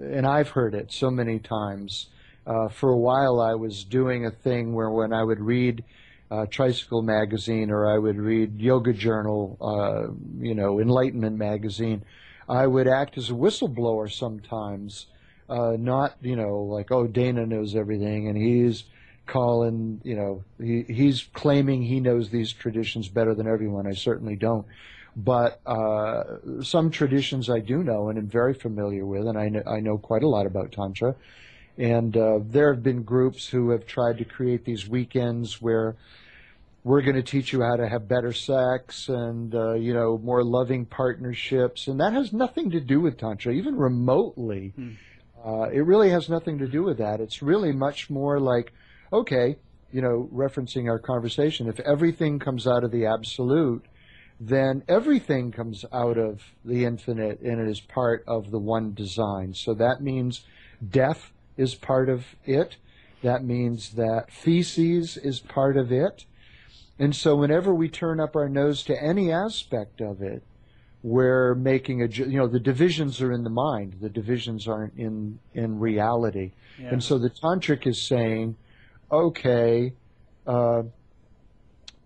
and I've heard it so many times. Uh, for a while, I was doing a thing where when I would read uh, Tricycle Magazine or I would read Yoga Journal, uh, you know, Enlightenment Magazine, I would act as a whistleblower sometimes. Uh, not, you know, like, oh, Dana knows everything and he's calling, you know, he, he's claiming he knows these traditions better than everyone. I certainly don't. But uh, some traditions I do know and am very familiar with, and I know, I know quite a lot about Tantra. And uh, there have been groups who have tried to create these weekends where we're going to teach you how to have better sex and uh, you know more loving partnerships, and that has nothing to do with tantra, even remotely. Hmm. Uh, it really has nothing to do with that. It's really much more like, okay, you know, referencing our conversation, if everything comes out of the absolute, then everything comes out of the infinite and it is part of the one design. So that means death is part of it. That means that feces is part of it. And so whenever we turn up our nose to any aspect of it, we're making a, you know, the divisions are in the mind. The divisions aren't in, in reality. Yeah. And so the tantric is saying, okay, uh,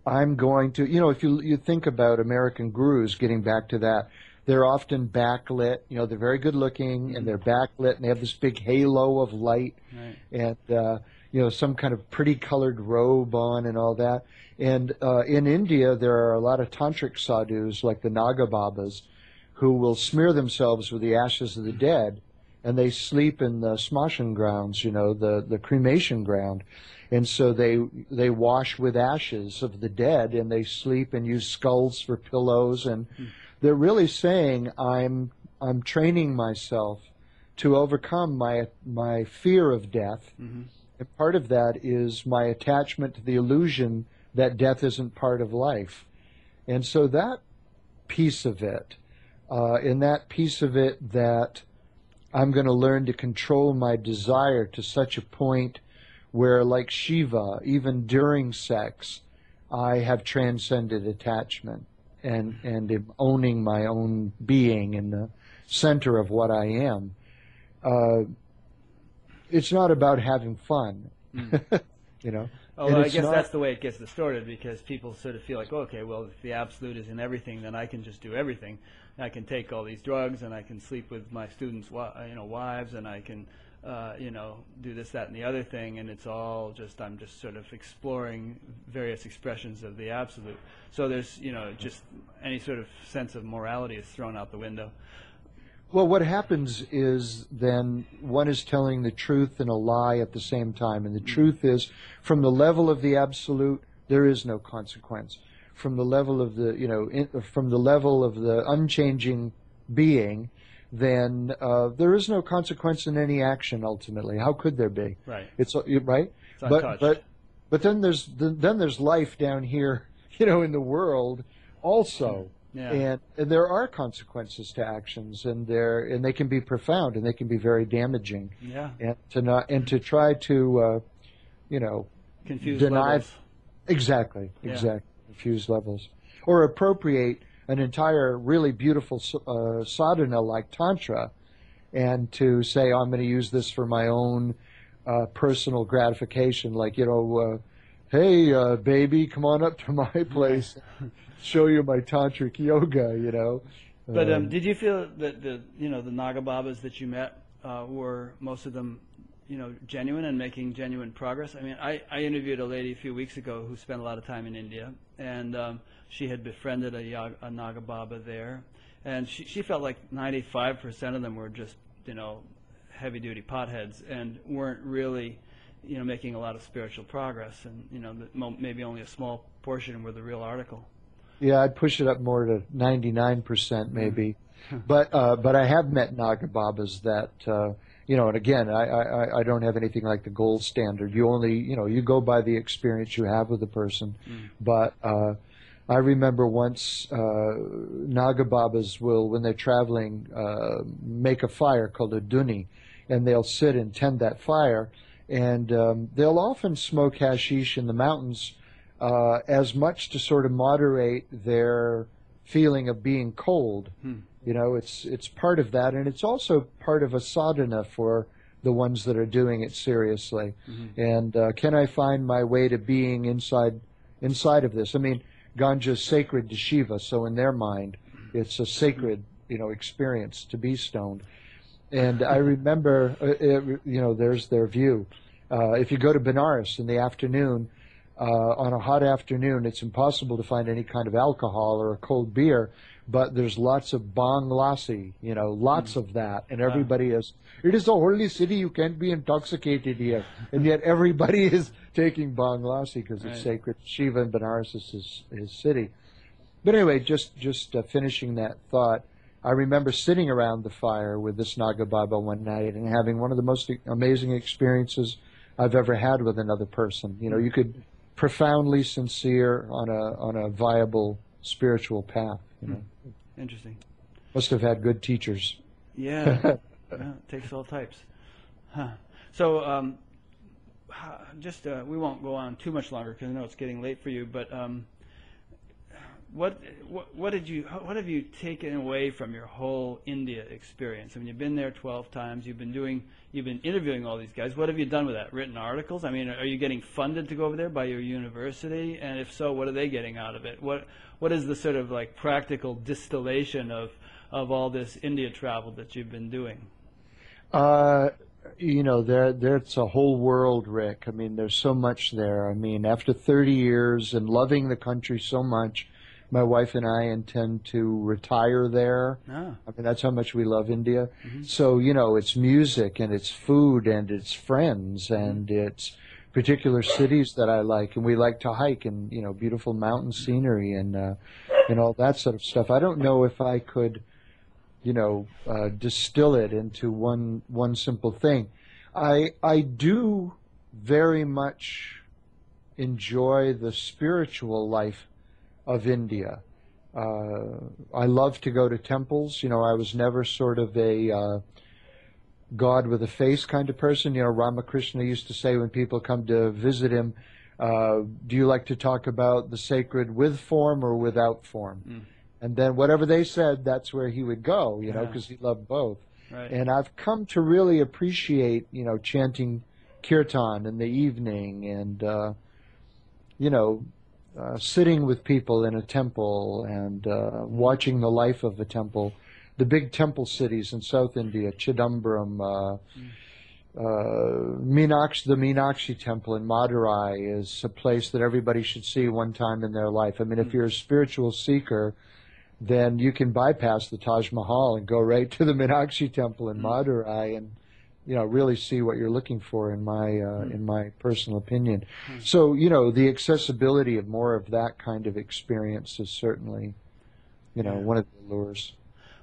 I'm going to, you know, if you, you think about American gurus, getting back to that, they're often backlit. You know, they're very good looking and they're backlit and they have this big halo of light right. and, uh, you know, some kind of pretty colored robe on and all that. And uh, in India, there are a lot of tantric sadhus like the Naga Babas who will smear themselves with the ashes of the dead and they sleep in the smashan grounds, you know, the, the cremation ground. And so they they wash with ashes of the dead and they sleep and use skulls for pillows and mm they're really saying I'm I'm training myself to overcome my my fear of death. Mm-hmm. And part of that is my attachment to the illusion that death isn't part of life. And so that piece of it, uh, in that piece of it that I'm going to learn to control my desire to such a point where, like Shiva, even during sex, I have transcended attachment and and am owning my own being in the center of what I am. Uh, it's not about having fun, mm. (laughs) you know. Oh, well, I guess not, that's the way it gets distorted because people sort of feel like, okay, well, if the absolute is in everything, then I can just do everything. I can take all these drugs and I can sleep with my students' you know wives and I can uh, you know, do this, that, and the other thing, and it's all just I'm just sort of exploring various expressions of the absolute. So there's you know just any sort of sense of morality is thrown out the window. Well, what happens is then one is telling the truth and a lie at the same time, and the mm-hmm. truth is from the level of the absolute there is no consequence. From the level of the you know in, from the level of the unchanging being then uh, there is no consequence in any action ultimately. How could there be? Right. It's uh, right. It's but but but then there's then there's life down here, (laughs) you know, in the world also. Yeah. And, and there are consequences to actions, and there and they can be profound, and they can be very damaging. Yeah. And to not and to try to, uh, you know, confuse deny levels. exactly yeah. exactly confuse levels or appropriate an entire really beautiful uh, sadhana like Tantra and to say, oh, I'm going to use this for my own uh, personal gratification, like, you know, uh, hey, uh, baby, come on up to my (laughs) place, show you my tantric yoga, you know. But um, um, did you feel that the, you know, the Naga Babas that you met uh, were most of them, you know, genuine and making genuine progress? I mean, I, I interviewed a lady a few weeks ago who spent a lot of time in India, and um, she had befriended a, a Naga Baba there, and she, she felt like 95% of them were just, you know, heavy duty potheads and weren't really, you know, making a lot of spiritual progress, and you know, the, maybe only a small portion were the real article. Yeah, I'd push it up more to 99% maybe. Mm-hmm. but uh, but I have met Naga Babas that uh, you know, and again, I, I I don't have anything like the gold standard. You only you know you go by the experience you have with the person, mm. but. Uh, I remember once uh, Naga Babas will, when they're traveling, uh, make a fire called a dhuni, and they'll sit and tend that fire. And um, they'll often smoke hashish in the mountains uh, as much to sort of moderate their feeling of being cold. Hmm. You know, it's it's part of that, and it's also part of a sadhana for the ones that are doing it seriously. Mm-hmm. And uh, can I find my way to being inside inside of this? I mean, ganja's sacred to Shiva, so in their mind, it's a sacred you know experience to be stoned. And I (laughs) remember, uh, it, you know, there's their view. Uh, if you go to Benares in the afternoon, uh, on a hot afternoon, it's impossible to find any kind of alcohol or a cold beer, but there's lots of bhang lassi, you know, lots mm. of that, and everybody is. It is a holy city; you can't be intoxicated here, and yet everybody (laughs) is taking bhang lassi because it's sacred. Shiva and Benares is his, city. But anyway, just just uh, finishing that thought. I remember sitting around the fire with this Naga Baba one night and having one of the most amazing experiences I've ever had with another person. You know, you could profoundly sincere on a on a viable spiritual path. You know, hmm. Interesting. Must have had good teachers. Yeah, (laughs) yeah it takes all types. Huh. So, um, just uh, we won't go on too much longer because I know it's getting late for you. But um, what, what, what did you what have you taken away from your whole India experience? I mean, you've been there 12 times. You've been doing you've been interviewing all these guys. What have you done with that? Written articles? I mean, are you getting funded to go over there by your university? And if so, what are they getting out of it? What what is the sort of like practical distillation of of all this India travel that you've been doing? Uh, you know, there there's a whole world, Rick. I mean, there's so much there. I mean, after 30 years and loving the country so much my wife and I intend to retire there. Ah. I mean, that's how much we love India. Mm-hmm. So, you know, it's music and it's food and it's friends and mm-hmm. it's particular cities that I like. And we like to hike and, you know, beautiful mountain scenery and, uh, and all that sort of stuff. I don't know if I could, you know, uh, distill it into one, one simple thing. I, I do very much enjoy the spiritual life of India. Uh, I love to go to temples. You know, I was never sort of a uh, God with a face kind of person. You know, Ramakrishna used to say when people come to visit him, uh, "Do you like to talk about the sacred with form or without form?" Mm. And then whatever they said, that's where he would go. You know, because he loved both. Right. And I've come to really appreciate, you know, chanting kirtan in the evening and, uh, you know, uh, sitting with people in a temple and uh, watching the life of a temple. The big temple cities in South India, Chidambaram, uh, uh, Meenakshi, the Meenakshi Temple in Madurai is a place that everybody should see one time in their life. I mean, if you're a spiritual seeker, then you can bypass the Taj Mahal and go right to the Meenakshi Temple in Madurai and you know really see what you're looking for in my uh, mm. in my personal opinion. Mm. So you know the accessibility of more of that kind of experience is certainly you know yeah. one of the lures.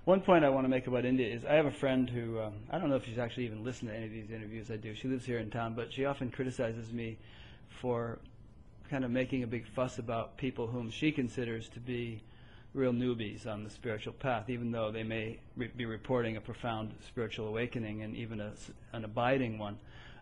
One point I want to make about India is I have a friend who um, I don't know if she's actually even listened to any of these interviews I do. She lives here in town, but she often criticizes me for kind of making a big fuss about people whom she considers to be real newbies on the spiritual path, even though they may re- be reporting a profound spiritual awakening and even a, an abiding one.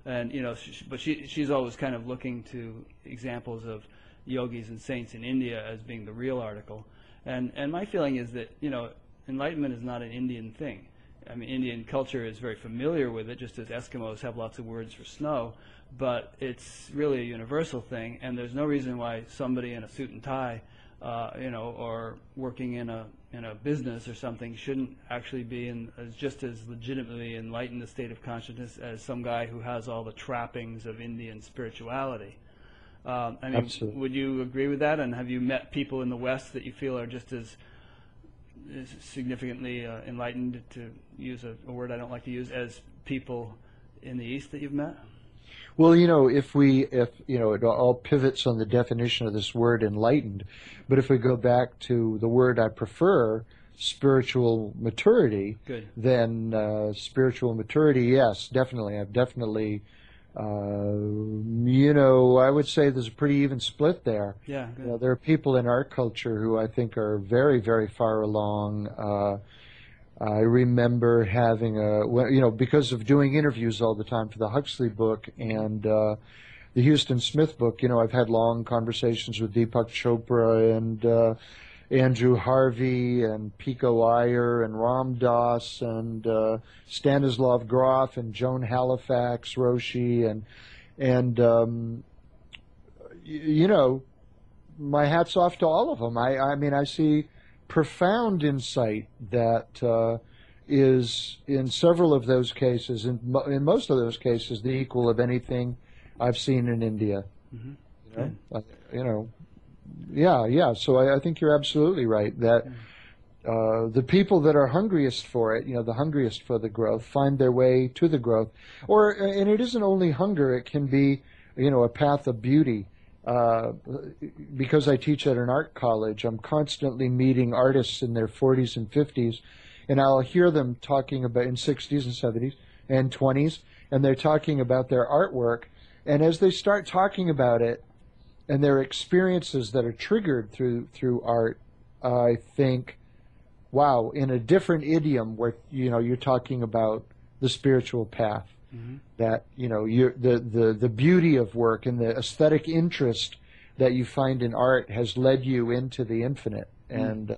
And you know, she, but she she's always kind of looking to examples of yogis and saints in India as being the real article. And and my feeling is that you know, enlightenment is not an Indian thing. I mean, Indian culture is very familiar with it, just as Eskimos have lots of words for snow. But it's really a universal thing, and there's no reason why somebody in a suit and tie uh, you know, or working in a in a business or something shouldn't actually be in as just as legitimately enlightened a state of consciousness as some guy who has all the trappings of Indian spirituality. Um, I mean, Absolutely. would you agree with that? And have you met people in the West that you feel are just as, as significantly uh, enlightened, to use a, a word I don't like to use, as people in the East that you've met? Well, you know, if we, if, you know, it all pivots on the definition of this word enlightened, but if we go back to the word I prefer, spiritual maturity, Good. then uh, spiritual maturity, yes, definitely. I've definitely, you know, I would say there's a pretty even split there. Yeah. You know, there are people in our culture who I think are very, very far along. Uh, I remember having a, you know, because of doing interviews all the time for the Huxley book and uh, the Huston Smith book, you know, I've had long conversations with Deepak Chopra and, uh, Andrew Harvey and Pico Iyer and Ram Dass and uh, Stanislav Grof and Joan Halifax Roshi and and um, you know my hats off to all of them. I I mean I see profound insight that uh, is in several of those cases in in most of those cases the equal of anything I've seen in India. Mm-hmm. You know, uh, you know yeah, yeah. So I, I think you're absolutely right that uh, the people that are hungriest for it, you know, the hungriest for the growth, find their way to the growth. Or and it isn't only hunger; it can be, you know, a path of beauty. Uh, because I teach at an art college, I'm constantly meeting artists in their 40s and 50s, and I'll hear them talking about in 60s and 70s and 20s, and they're talking about their artwork. And as they start talking about it, and their experiences that are triggered through through art, I think, wow, in a different idiom where you know you're talking about the spiritual path, mm-hmm. that you know you the, the the beauty of work and the aesthetic interest that you find in art has led you into the infinite, mm-hmm. and uh,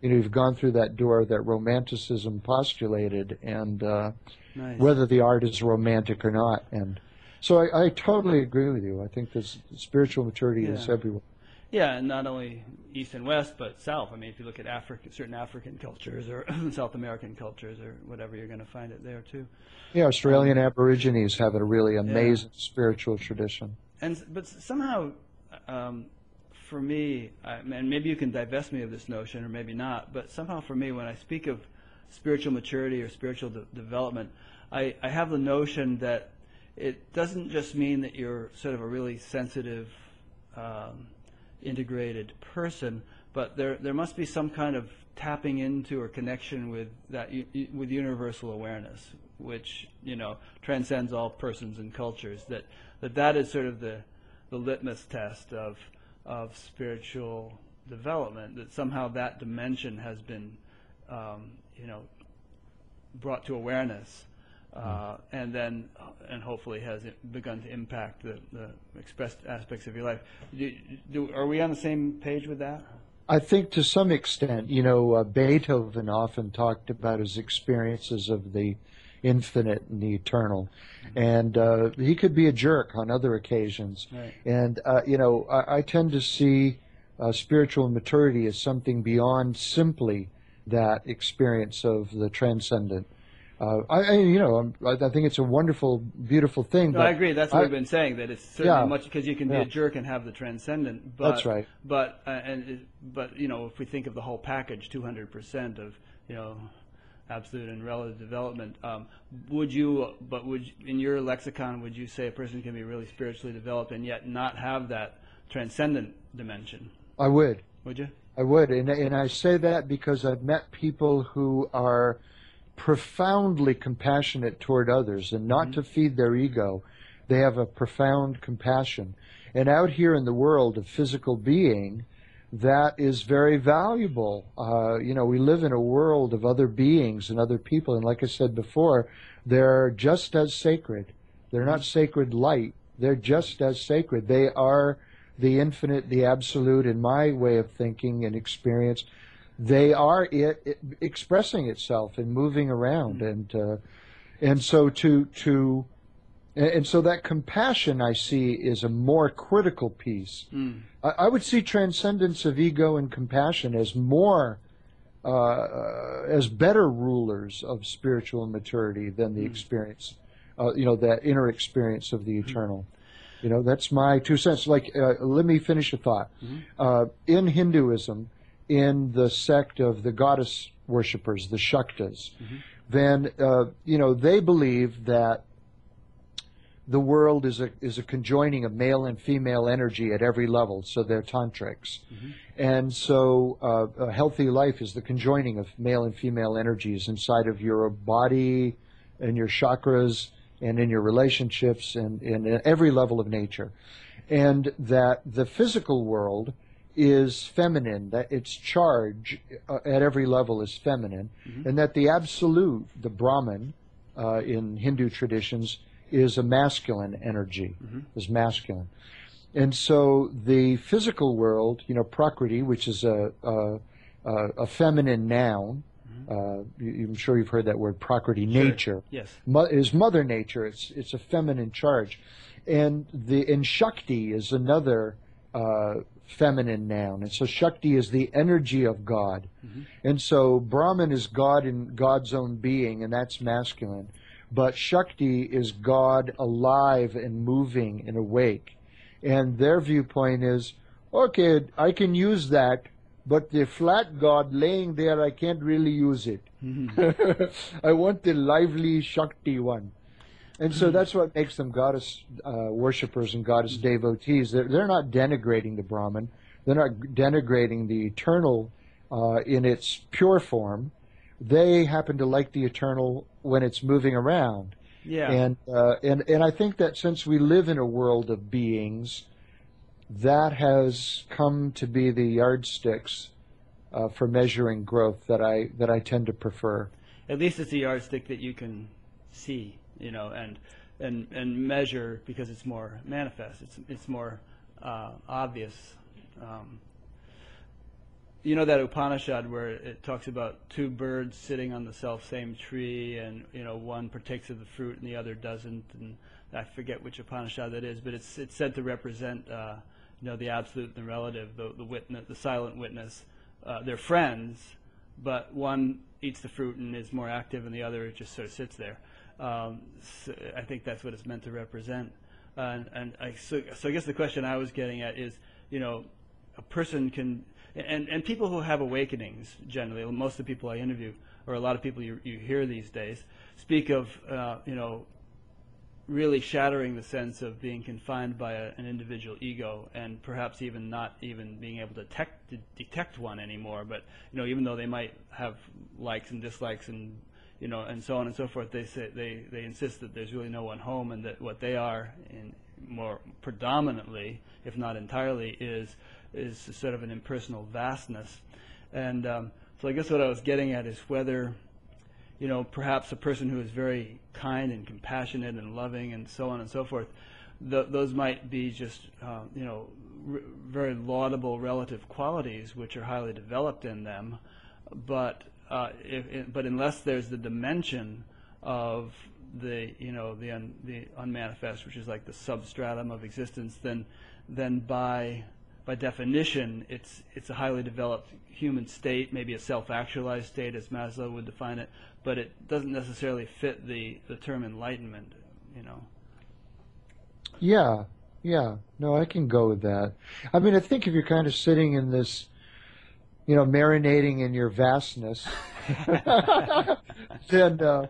you know you've gone through that door that romanticism postulated, and uh, nice. whether the art is romantic or not, and so I, I totally agree with you. I think this spiritual maturity yeah. is everywhere. Yeah, and not only East and West, but South. I mean, if you look at African, certain African cultures or (clears throat) South American cultures or whatever, you're going to find it there too. Yeah, Australian um, Aborigines have a really amazing yeah. spiritual tradition. And but somehow, um, for me, I, and maybe you can divest me of this notion, or maybe not. But somehow, for me, when I speak of spiritual maturity or spiritual de- development, I, I have the notion that it doesn't just mean that you're sort of a really sensitive, um, integrated person, but there there must be some kind of tapping into or connection with that with universal awareness, which you know transcends all persons and cultures. That that that is sort of the the litmus test of of spiritual development. That somehow that dimension has been um, you know brought to awareness uh, and then and hopefully has begun to impact the, the expressed aspects of your life. Do, do, are we on the same page with that? I think to some extent, you know, uh, Beethoven often talked about his experiences of the infinite and the eternal, and uh, he could be a jerk on other occasions. Right. And uh, you know, I, I, tend to see uh, spiritual maturity as something beyond simply that experience of the transcendent. Uh, I, I, you know, I, I think it's a wonderful, beautiful thing. No, I agree. That's what I, have been saying. That it's certainly yeah, much because you can be yeah. a jerk and have the transcendent. But, That's right. But uh, and but you know, if we think of the whole package, two hundred percent of you know, absolute and relative development. Um, would you? But would in your lexicon would you say a person can be really spiritually developed and yet not have that transcendent dimension? I would. Would you? I would, and and I say that because I've met people who are profoundly compassionate toward others and not mm-hmm. to feed their ego. They have a profound compassion. And out here in the world of physical being, that is very valuable. Uh, you know, we live in a world of other beings and other people, and like I said before, they're just as sacred. They're not mm-hmm. sacred light. They're just as sacred. They are the infinite, the absolute, in my way of thinking and experience they are it, it expressing itself and moving around, and uh, and so to to and so that compassion I see is a more critical piece. Mm. I, I, would see transcendence of ego and compassion as more uh, as better rulers of spiritual maturity than the mm. experience, uh, you know, that inner experience of the hmm. eternal. You know, that's my two cents. Like, uh, let me finish a thought. Mm-hmm. in Hinduism, in the sect of the goddess worshippers, the Shaktas, mm-hmm. then uh, you know they believe that the world is a is a conjoining of male and female energy at every level. So they're tantrics, mm-hmm. and so uh, a healthy life is the conjoining of male and female energies inside of your body and your chakras and in your relationships and in every level of nature, and that the physical world is feminine, that its charge uh, at every level is feminine, mm-hmm. and that the absolute, the Brahman, uh, in Hindu traditions, is a masculine energy, mm-hmm. is masculine. And so the physical world, you know, Prakriti, which is a, a, a feminine noun, uh, you, I'm sure you've heard that word, Prakriti, Sure. nature. Yes. Mo- is Mother Nature. It's it's a feminine charge, and the and Shakti is another uh, feminine noun, and so Shakti is the energy of God, mm-hmm. and so Brahman is God in God's own being, and that's masculine, but Shakti is God alive and moving and awake, and their viewpoint is, okay, I can use that. But the flat God laying there, I can't really use it. Mm-hmm. (laughs) I want the lively Shakti one. And so that's what makes them goddess uh, worshippers and goddess devotees. They're, they're not denigrating the Brahman. They're not denigrating the eternal uh, in its pure form. They happen to like the eternal when it's moving around. Yeah. And, uh, and, and I think that since we live in a world of beings, that has come to be the yardsticks uh, for measuring growth that I, that I tend to prefer. At least it's a yardstick that you can see, you know, and and and measure because it's more manifest. It's it's more uh, obvious. Um, you know that Upanishad where it talks about two birds sitting on the self same tree, and you know one partakes of the fruit and the other doesn't, and I forget which Upanishad that is, but it's it's said to represent uh, you know the absolute and the relative, the the witness, the silent witness. Uh, they're friends, but one eats the fruit and is more active, and the other just sort of sits there. Um, so I think that's what it's meant to represent. And and I, so, so I guess the question I was getting at is, you know, a person can, and, and people who have awakenings generally, most of the people I interview, or a lot of people you, you hear these days, speak of, uh, you know, really shattering the sense of being confined by a, an individual ego and perhaps even not even being able to, detect to detect one anymore. But, you know, even though they might have likes and dislikes and, you know, and so on and so forth, they say, they, they insist that there's really no one home and that what they are in more predominantly, if not entirely, is, is sort of an impersonal vastness. And um, so I guess what I was getting at is whether you know, perhaps a person who is very kind and compassionate and loving and so on and so forth, th- those might be just, uh, you know, very laudable relative qualities which are highly developed in them. But, uh, if, if, but unless there's the dimension of the, you know, the, un- the unmanifest, which is like the substratum of existence, then, then by, by definition, it's, it's a highly developed human state, maybe a self-actualized state as Maslow would define it, but it doesn't necessarily fit the, the term enlightenment, you know. Yeah, yeah. No, I can go with that. I mean, I think if you're kind of sitting in this, you know, marinating in your vastness, (laughs) then, uh,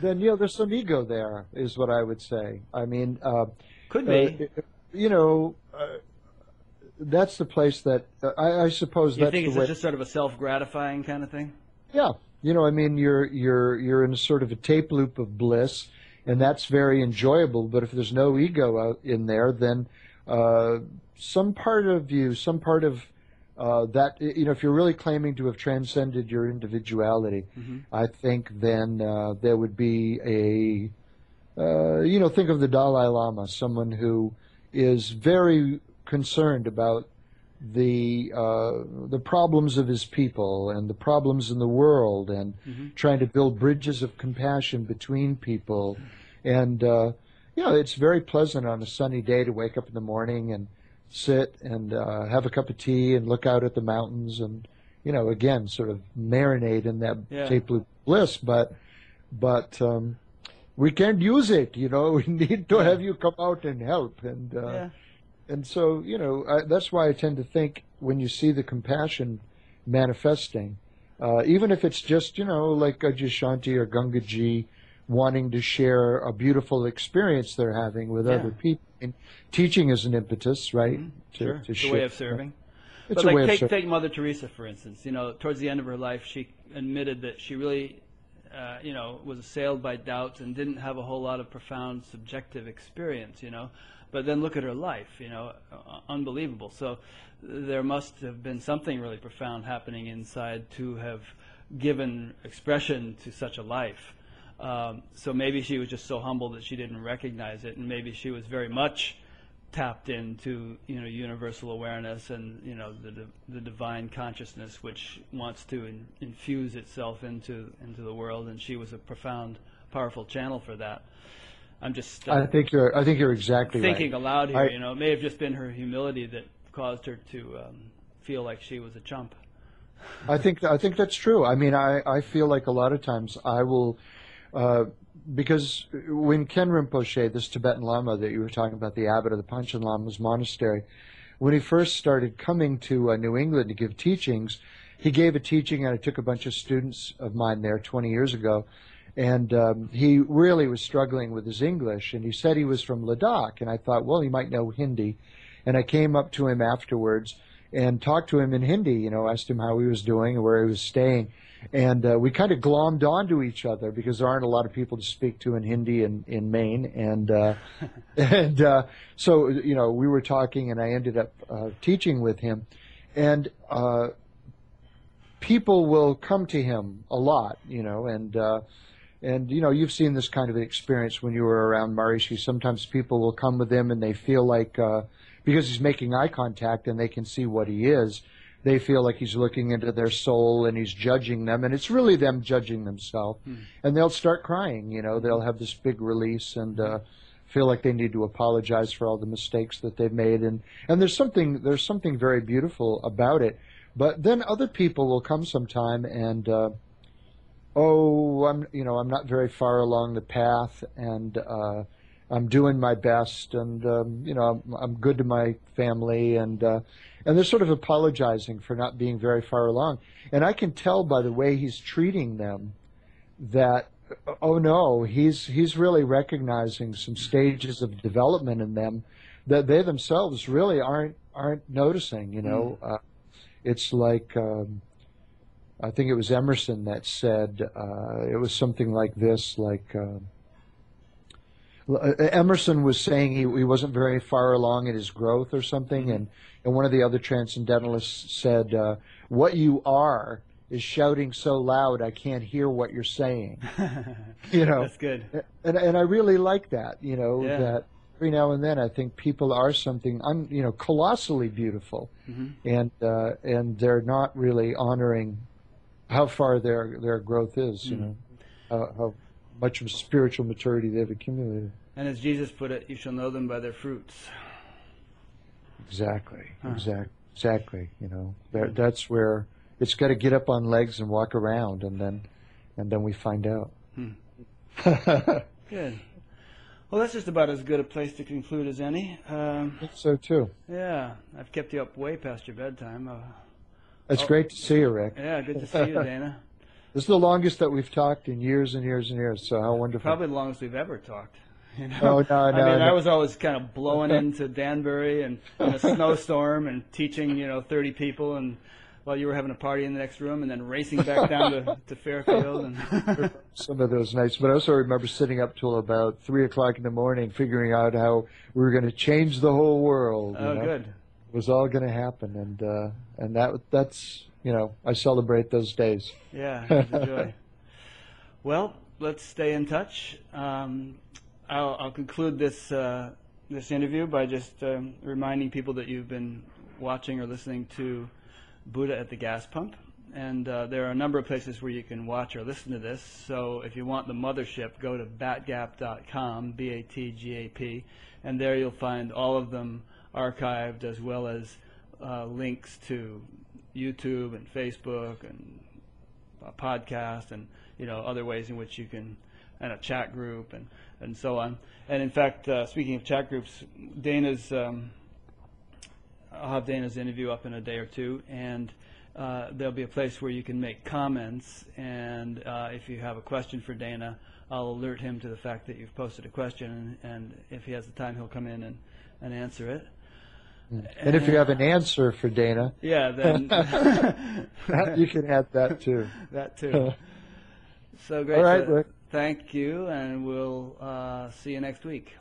then you know, there's some ego there, is what I would say. I mean, uh, Could be. uh, you know, uh, that's the place that uh, I, I suppose you that's think it's just sort of a self-gratifying kind of thing? Yeah, you know, I mean, you're you're you're in a sort of a tape loop of bliss, and that's very enjoyable. But if there's no ego out in there, then uh, some part of you, some part of uh, that, you know, if you're really claiming to have transcended your individuality, I think then uh, there would be a, uh, you know, think of the Dalai Lama, someone who is very concerned about the uh, the problems of his people and the problems in the world and trying to build bridges of compassion between people. And uh, you know it's very pleasant on a sunny day to wake up in the morning and sit and uh, have a cup of tea and look out at the mountains and you know again sort of marinate in that Yeah. loop bliss but but um, we can't use it you know (laughs) we need to have you come out and help and uh, yeah. and so, you know, I, that's why I tend to think when you see the compassion manifesting, uh, even if it's just, you know, like Adyashanti or Gangaji wanting to share a beautiful experience they're having with Yeah. other people. And teaching is an impetus, right? To, Sure. to It's a way of serving. It's but a like way of take, serving. take Mother Teresa for instance. You know, towards the end of her life, she admitted that she really, uh, you know, was assailed by doubts and didn't have a whole lot of profound subjective experience. You know, but then look at her life. You know, uh, unbelievable. So there must have been something really profound happening inside to have given expression to such a life. Um, so maybe she was just so humble that she didn't recognize it, and maybe she was very much tapped into you know universal awareness and you know the the divine consciousness which wants to in, infuse itself into into the world and she was a profound powerful channel for that i'm just uh, I think you're I think you're exactly thinking right. aloud here I- you know it may have just been her humility that caused her to um, feel like she was a chump I think I think that's true. I mean, I, I feel like a lot of times I will, uh, because when Khen Rinpoche, this Tibetan Lama that you were talking about, the abbot of the Panchen Lama's monastery, when he first started coming to uh, New England to give teachings, he gave a teaching, and I took a bunch of students of mine there 20 years ago, and um, he really was struggling with his English, and he said he was from Ladakh, and I thought, well, he might know Hindi, and I came up to him afterwards and talked to him in Hindi, you know, asked him how he was doing and where he was staying. And uh, we kind of glommed onto each other because there aren't a lot of people to speak to in Hindi in, in Maine. And, uh, (laughs) and uh, so, you know, we were talking and I ended up uh, teaching with him. And uh, people will come to him a lot, you know, and uh, and you know you've seen this kind of experience when you were around Maharishi. Sometimes people will come with him and they feel like uh, because he's making eye contact and they can see what he is, they feel like he's looking into their soul and he's judging them, and it's really them judging themselves. And they'll start crying. You know, they'll have this big release and. Uh, feel like they need to apologize for all the mistakes that they've made and and there's something there's something very beautiful about it but then other people will come sometime and uh, oh, I'm you know I'm not very far along the path, and uh, I'm doing my best, and um, you know I'm, I'm good to my family, and uh, and they're sort of apologizing for not being very far along, and I can tell by the way he's treating them that oh no, he's he's really recognizing some stages of development in them that they themselves really aren't aren't noticing. You know, uh, it's like. Um, I think it was Emerson that said uh, it was something like this, like uh, Emerson was saying he, he wasn't very far along in his growth or something, and, and one of the other transcendentalists said, uh, "What you are is shouting so loud I can't hear what you're saying." (laughs) you know, that's good and and I really like that. You know Yeah. that every now and then I think people are something un, you know colossally beautiful, Mhm. and uh, and they're not really honoring how far their their growth is. You Mhm. know, how much of spiritual maturity they've accumulated. and as jesus put it you shall know them by their fruits Exactly. Huh. Exactly. Exactly. You know, that, that's where it's got to get up on legs and walk around, and then and then we find out. Hmm. (laughs) good well that's just about as good a place to conclude as any um, so too. yeah i've kept you up way past your bedtime uh, It's Oh. great to see you, Rick. yeah good to see you dana (laughs) This is the longest that we've talked in years and years and years. So how wonderful! Probably the longest we've ever talked. (laughs) You know? Oh, no, I mean, no. I was always kind of blowing (laughs) into Danbury and in a snowstorm and teaching, you know, 30 people, and while you were having a party in the next room, and then racing back (laughs) down to, to Fairfield. And Some of those nights, but I also remember sitting up till about three o'clock in the morning, figuring out how we were going to change the whole world. you oh, know? good. It was all going to happen, and uh, and that that's you know I celebrate those days. Yeah, (laughs) a joy. well, let's stay in touch. Um, I'll, I'll conclude this uh, this interview by just um, reminding people that you've been watching or listening to Buddha at the Gas Pump, and uh, there are a number of places where you can watch or listen to this. So if you want the mothership, go to batgap.com, B-A-T-G-A-P, and there you'll find all of them archived as well as uh, links to YouTube and Facebook and a podcast and you know other ways in which you can and a chat group and and so on. And in fact uh, speaking of chat groups Dana's um, I'll have Dana's interview up in a day or two and uh, there'll be a place where you can make comments and uh, if you have a question for Dana I'll alert him to the fact that you've posted a question and, and if he has the time he'll come in and, and answer it And if you have an answer for Dana, yeah then (laughs) (laughs) you can add that too. that too (laughs) So great. All right, to- Rick. Thank you, and we'll uh, see you next week.